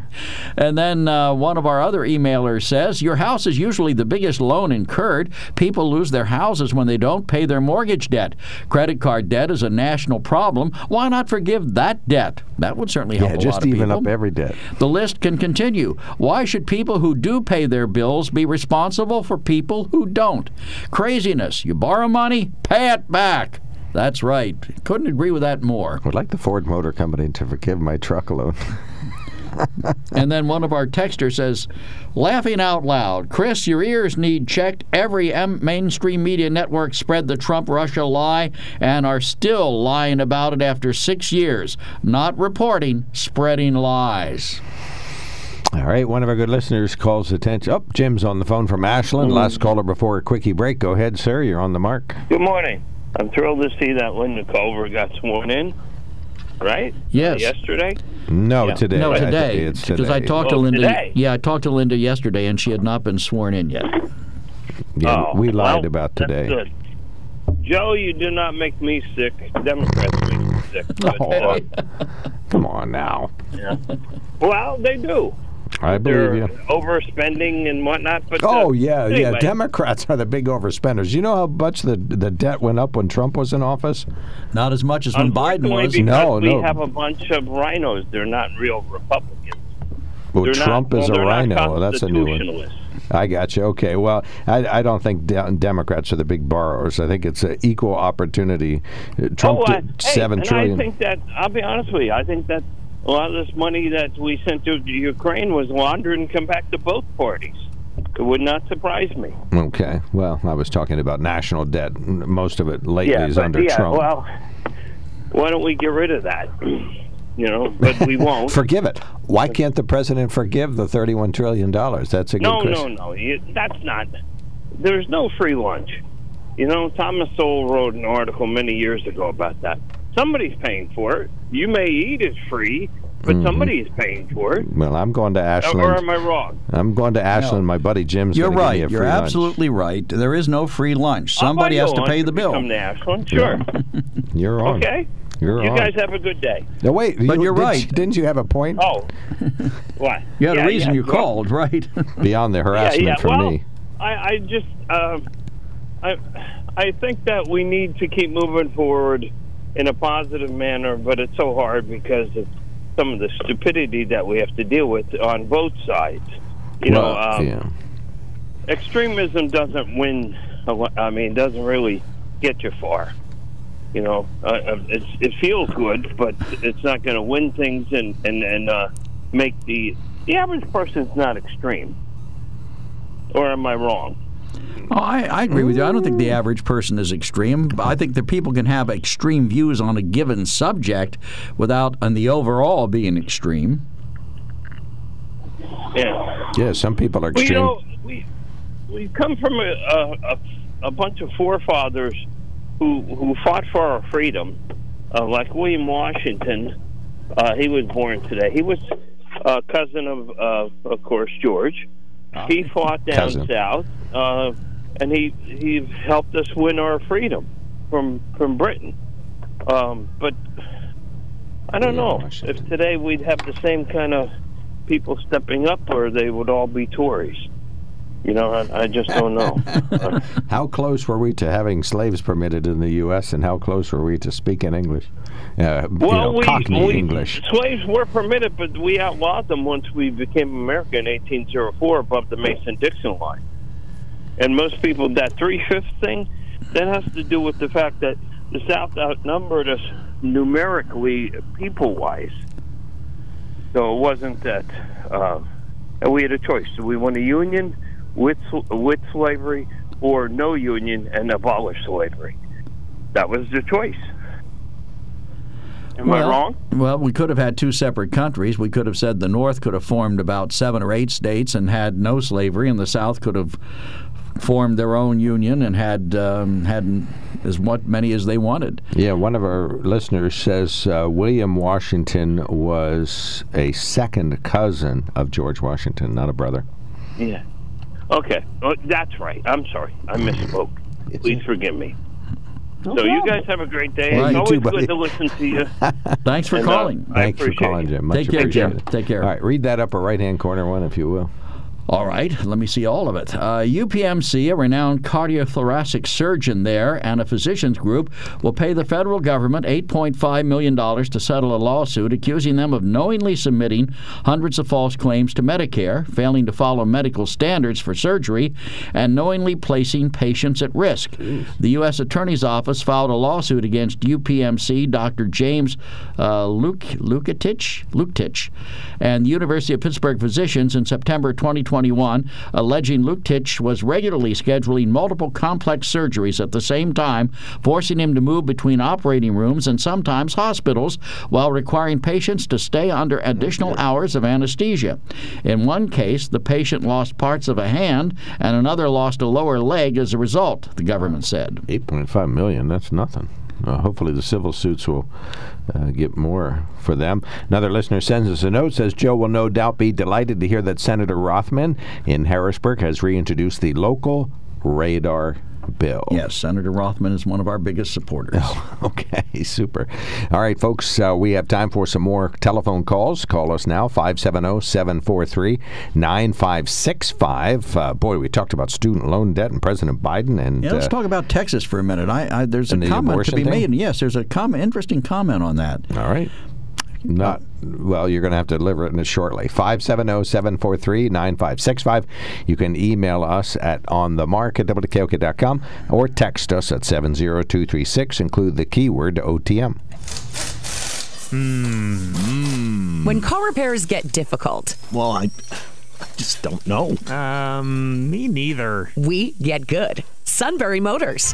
And then uh, one of our other emailers says, Your house is usually the biggest loan incurred. People lose their houses when they don't pay their mortgage debt. Credit card debt is a national problem. Why not forgive that debt? That would certainly help Yeah, a just lot of even people. up every debt. The list can continue. Why should people who do pay their bills be responsible for people who don't? Craziness. You borrow money, pay it back. That's right. Couldn't agree with that more. Would like the Ford Motor Company to forgive my truck loan. and then one of our texters says, laughing out loud, Chris, your ears need checked. Every M- mainstream media network spread the Trump Russia lie and are still lying about it after six years. Not reporting, spreading lies. All right, one of our good listeners calls attention. Oh, Jim's on the phone from Ashland. Mm-hmm. Last caller before a quickie break. Go ahead, sir. You're on the mark. Good morning. I'm thrilled to see that Lynda Culver got sworn in. Right? Yes. Yesterday. No, Yeah. today. No, I think today. It's Because I today. talked to Oh, Lynda. today? Yeah, I talked to Lynda yesterday, and she had not been sworn in yet. Yeah, Oh, we lied well, about that's today. Good. Joe, you do not make me sick. Democrats make me sick. But, uh, Come on now. yeah. Well, they do. I believe you. overspending and whatnot. But uh, Oh yeah, yeah. anyway. Democrats are the big overspenders. You know how much the the debt went up when Trump was in office? Not as much as when Biden was. because No, we no. have a bunch of RINOs. They're not real Republicans. Well, They're not- Trump is well, a RINO. Well, that's a new one. I got you. Okay. Well, I, I don't think de- Democrats are the big borrowers. I think it's an equal opportunity. Uh, Trump oh, I, did hey, seven and trillion. I think that I'll be honest with you. I think that a lot of this money that we sent to Ukraine was laundered and come back to both parties. It would not surprise me. Okay. Well, I was talking about national debt. Most of it lately yeah, is but under yeah, Trump. well, why don't we get rid of that? You know, but we won't. Forgive it. Why can't the president forgive the thirty-one trillion dollars? That's a good no, question. no, no. You, that's not. There's no free lunch. You know, Thomas Sowell wrote an article many years ago about that. Somebody's paying for it. You may eat is free, but Mhm. somebody is paying for it. Well, I'm going to Ashland. Or am I wrong? I'm going to Ashland. My buddy Jim's. You're gonna give me right. a You're free lunch. absolutely right. There is no free lunch. Somebody has to pay the if you bill. Come to Ashland, sure. You're on. Okay. You're you on. guys have a good day. No, wait. But you, you're did- right. Didn't you have a point? Oh, what? You had Yeah, a reason yeah, you well, called, right? Beyond the harassment yeah, yeah. from well, me. I, I just, um, I, I think that we need to keep moving forward in a positive manner, but it's so hard because of some of the stupidity that we have to deal with on both sides. You know, Well, um, yeah. extremism doesn't win. I mean, doesn't really get you far. You know, uh, uh, it's, it feels good, but it's not going to win things and and and uh, make the the average person's not extreme. Or am I wrong? Oh, I, I agree with you. I don't think the average person is extreme. I think that people can have extreme views on a given subject without, on the overall, being extreme. Yeah. Yeah, some people are Well, you extreme. know, we we come from a, a, a, a bunch of forefathers who who fought for our freedom, uh, like William Washington. Uh, he was born today. He was a cousin of, uh, of course, George. He fought down Cousin. south, uh, and he he helped us win our freedom from from Britain. Um, but I don't know if today we'd have the same kind of people stepping up, or they would all be Tories. You know, I, I just don't know. How close were we to having slaves permitted in the U.S. and how close were we to speaking English? Uh, you know, we, Cockney we- English. slaves were permitted, but we outlawed them once we became America in 1804 above the Mason-Dixon line. And most people, that three-fifths thing, that has to do with the fact that the South outnumbered us numerically, people-wise. So it wasn't that, uh, and we had a choice. Do we want a union with with slavery, or no union and abolish slavery? That was the choice. Am well, I wrong? Well, we could have had two separate countries. We could have said the North could have formed about seven or eight states and had no slavery, and the South could have formed their own union and had um, had as what many as they wanted. Yeah, one of our listeners says uh, William Washington was a second cousin of George Washington, not a brother. Yeah. Okay. Oh, that's right. I'm sorry. I misspoke. Please forgive me. So you guys have a great day. Well, it's always too, good to listen to you. Thanks for And, uh, calling. I Thanks for calling. Jim. Much Take care, appreciated. Jim. Take care. All right, read that upper right hand corner one if you will. All right, let me see all of it. Uh, UPMC, a renowned cardiothoracic surgeon there, and a physicians group will pay the federal government $8.5 million to settle a lawsuit accusing them of knowingly submitting hundreds of false claims to Medicare, failing to follow medical standards for surgery, and knowingly placing patients at risk. The U.S. Attorney's Office filed a lawsuit against UPMC Dr. James uh, Luke, Luketich, Luketich and the University of Pittsburgh physicians in September 2020. 2021, alleging Luketich was regularly scheduling multiple complex surgeries at the same time, forcing him to move between operating rooms and sometimes hospitals while requiring patients to stay under additional hours of anesthesia. In one case, the patient lost parts of a hand and another lost a lower leg as a result, the government said. 8.5 million, that's nothing. Uh, hopefully, the civil suits will uh, get more for them. Another listener sends us a note says Joe will no doubt be delighted to hear that Senator Rothman in Harrisburg has reintroduced the local radar bill. Yes, Senator Rothman is one of our biggest supporters. Oh, okay, super. All right, folks, uh, we have time for some more telephone calls. Call us now, 570 743 9565. Uh, boy, we talked about student loan debt and President Biden. and yeah, Let's uh, talk about Texas for a minute. I, I There's a the comment to be abortion made. thing? Yes, there's a com- interesting comment on that. All right. Not well. You're going to have to deliver it in it shortly. Five seven zero seven four three nine five six five. You can email us at on the mark at wkok.com or text us at seven zero two three six. Include the keyword OTM. When car repairs get difficult, Well, I, I just don't know. Um, me neither. we get good. Sunbury Motors.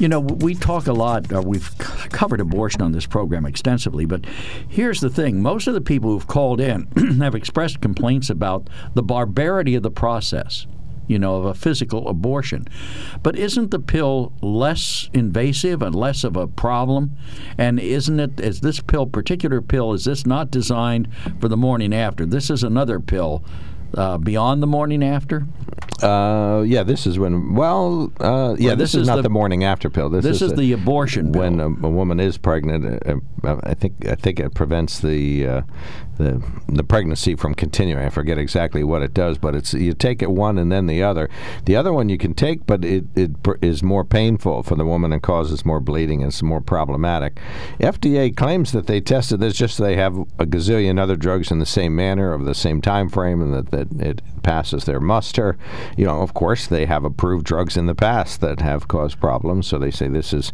You know, we talk a lot, uh, we've covered abortion on this program extensively, but here's the thing most of the people who've called in have expressed complaints about the barbarity of the process. You know, of a physical abortion. But isn't the pill less invasive and less of a problem? And isn't it, is this pill, particular pill, is this not designed for the morning after? This is another pill uh, beyond the morning after? Uh, yeah, this is when. Well, uh, yeah, Well, this, this is, is not the- the, morning after pill. This, this is a- the abortion when a, a woman is pregnant. Uh, uh, I think I think it prevents the uh, the the pregnancy from continuing. I forget exactly what it does, but it's you take it one and then the other. The other one you can take, but it, it is more painful for the woman and causes more bleeding and it's more problematic. FDA claims that they tested this just so they have a gazillion other drugs in the same manner of the same time frame and that, that it passes their muster. You know, of course, they have approved drugs in the past that have caused problems, so they say this is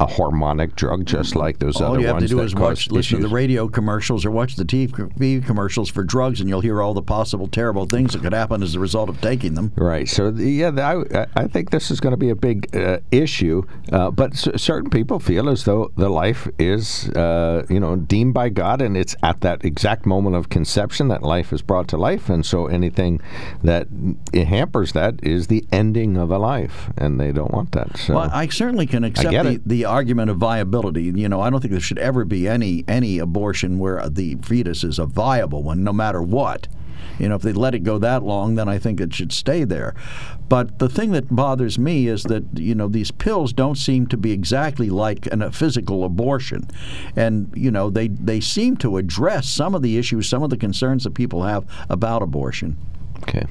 a hormonic drug, just like those All other you have to do is watch, listen to the radio commercials or watch the TV commercials for drugs, and you'll hear all the possible terrible things that could happen as a result of taking them. Right. So the- yeah, the- I, I think this is going to be a big uh, issue. Uh, but c- certain people feel as though the life is, uh, you know, deemed by God, and it's at that exact moment of conception that life is brought to life, and so anything that it hampers that is the ending of a life, and they don't want that. So Well, I certainly can accept the, the argument of viability. You know, I don't think there should ever be any any abortion where the fetus is a viable one, no matter what. You know, if they let it go that long, then I think it should stay there. But the thing that bothers me is that you know these pills don't seem to be exactly like an, a physical abortion, and you know they they seem to address some of the issues, some of the concerns that people have about abortion. Okay.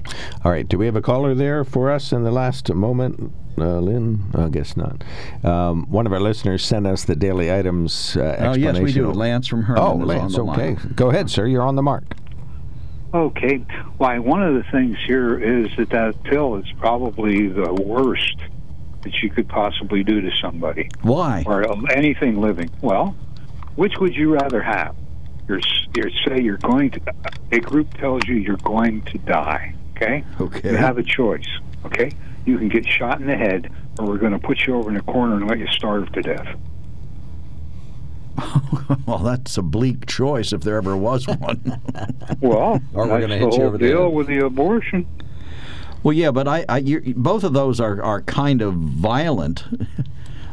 All right. Do we have a caller there for us in the last moment, uh, Lynn? I guess not. Um, one of our listeners sent us the daily items uh, Oh, yes, we do. Lance from Herman Oh, is on Lance. the okay. line. Go ahead, sir. You're on the mark. Okay. Why, one of the things here is that that pill is probably the worst that you could possibly do to somebody Why? or anything living. Well, which would you rather have? You're, you're say you're going to. A group tells you you're going to die. Okay. Okay. You have a choice. Okay. You can get shot in the head, or we're going to put you over in a corner and let you starve to death. well, that's a bleak choice if there ever was one. Well, Or we're gonna hit you whole over the head. with the abortion. Well, yeah, but I, I you both of those are, are kind of violent.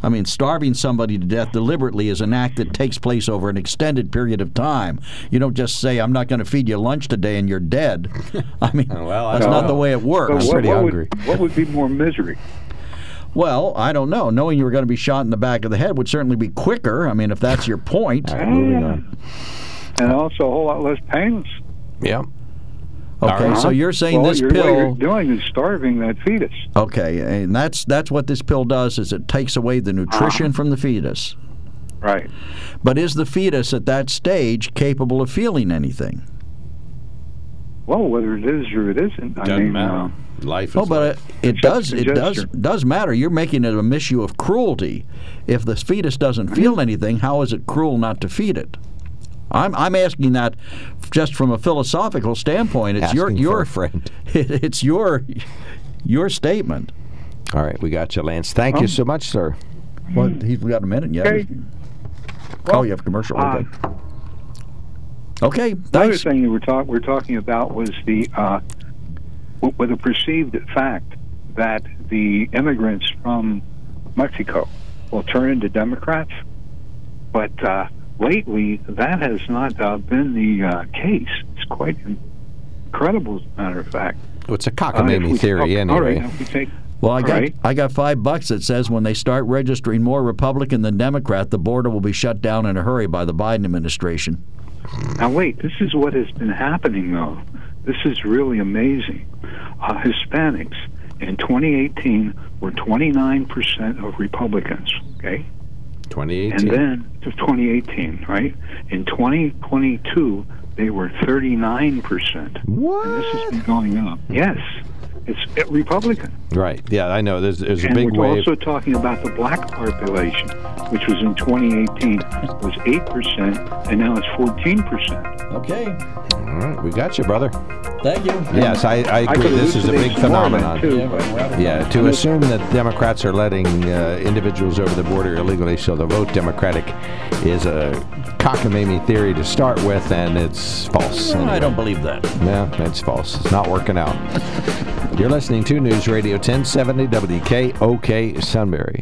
I mean, starving somebody to death deliberately is an act that takes place over an extended period of time. You don't just say, "I'm not going to feed you lunch today," and you're dead. I mean, that's not the way it works. But what, what Would, what would be more misery? Well, I don't know. Knowing you were going to be shot in the back of the head would certainly be quicker. I mean, if that's your point. moving on. And also a whole lot less painless. Yeah. Okay, so you're saying well, this you're, What you're doing is starving that fetus. Okay, and that's that's what this pill does. Is it takes away the nutrition from the fetus. Right. But is the fetus at that stage capable of feeling anything? Well, whether it is or it isn't, I mean, uh, Life Oh, but it, it does it does does matter. You're making it a issue of cruelty. If the fetus doesn't feel anything, how is it cruel not to feed it? I'm I'm asking that just from a philosophical standpoint. It's your Asking for your a friend. It's your your statement. All right, we got you, Lance. Thank you Oh. so much, sir. Well, he's we got a minute yet. Okay. oh, you have a commercial. uh, Okay. Okay. The other Thanks. thing you were talk we're talking about was the uh, w- with the perceived fact that the immigrants from Mexico will turn into Democrats, but uh, lately that has not uh, been the uh, case. It's quite incredible, as a matter of fact. Well, it's a Uh, cockamamie we- theory, oh, anyway. All right, if we take Well, I got right. I got five bucks that says when they start registering more Republican than Democrat, the border will be shut down in a hurry by the Biden administration. Now, wait, this is what has been happening, though. This is really amazing. Uh, Hispanics in 2018 were 29% of Republicans, okay? 2018. And then to 2018, right? In 2022, they were 39%. What? And this has been going up. Yes. It's Republican. Right. Yeah, I know. There's, there's a and big we're wave. also talking about the black population, which was in 2018 was 8%, and now it's 14%. Okay. All right, we got you, brother. Thank you. Yes, I, I I agree. could This is a big elucidate some more on phenomenon. too, but- Yeah, to assume that Democrats are letting uh, individuals over the border illegally so they'll vote Democratic is a cockamamie theory to start with, and it's false. I don't believe that. Yeah, it's false. It's not working out. You're listening to News Radio 1070 WKOK Sunbury.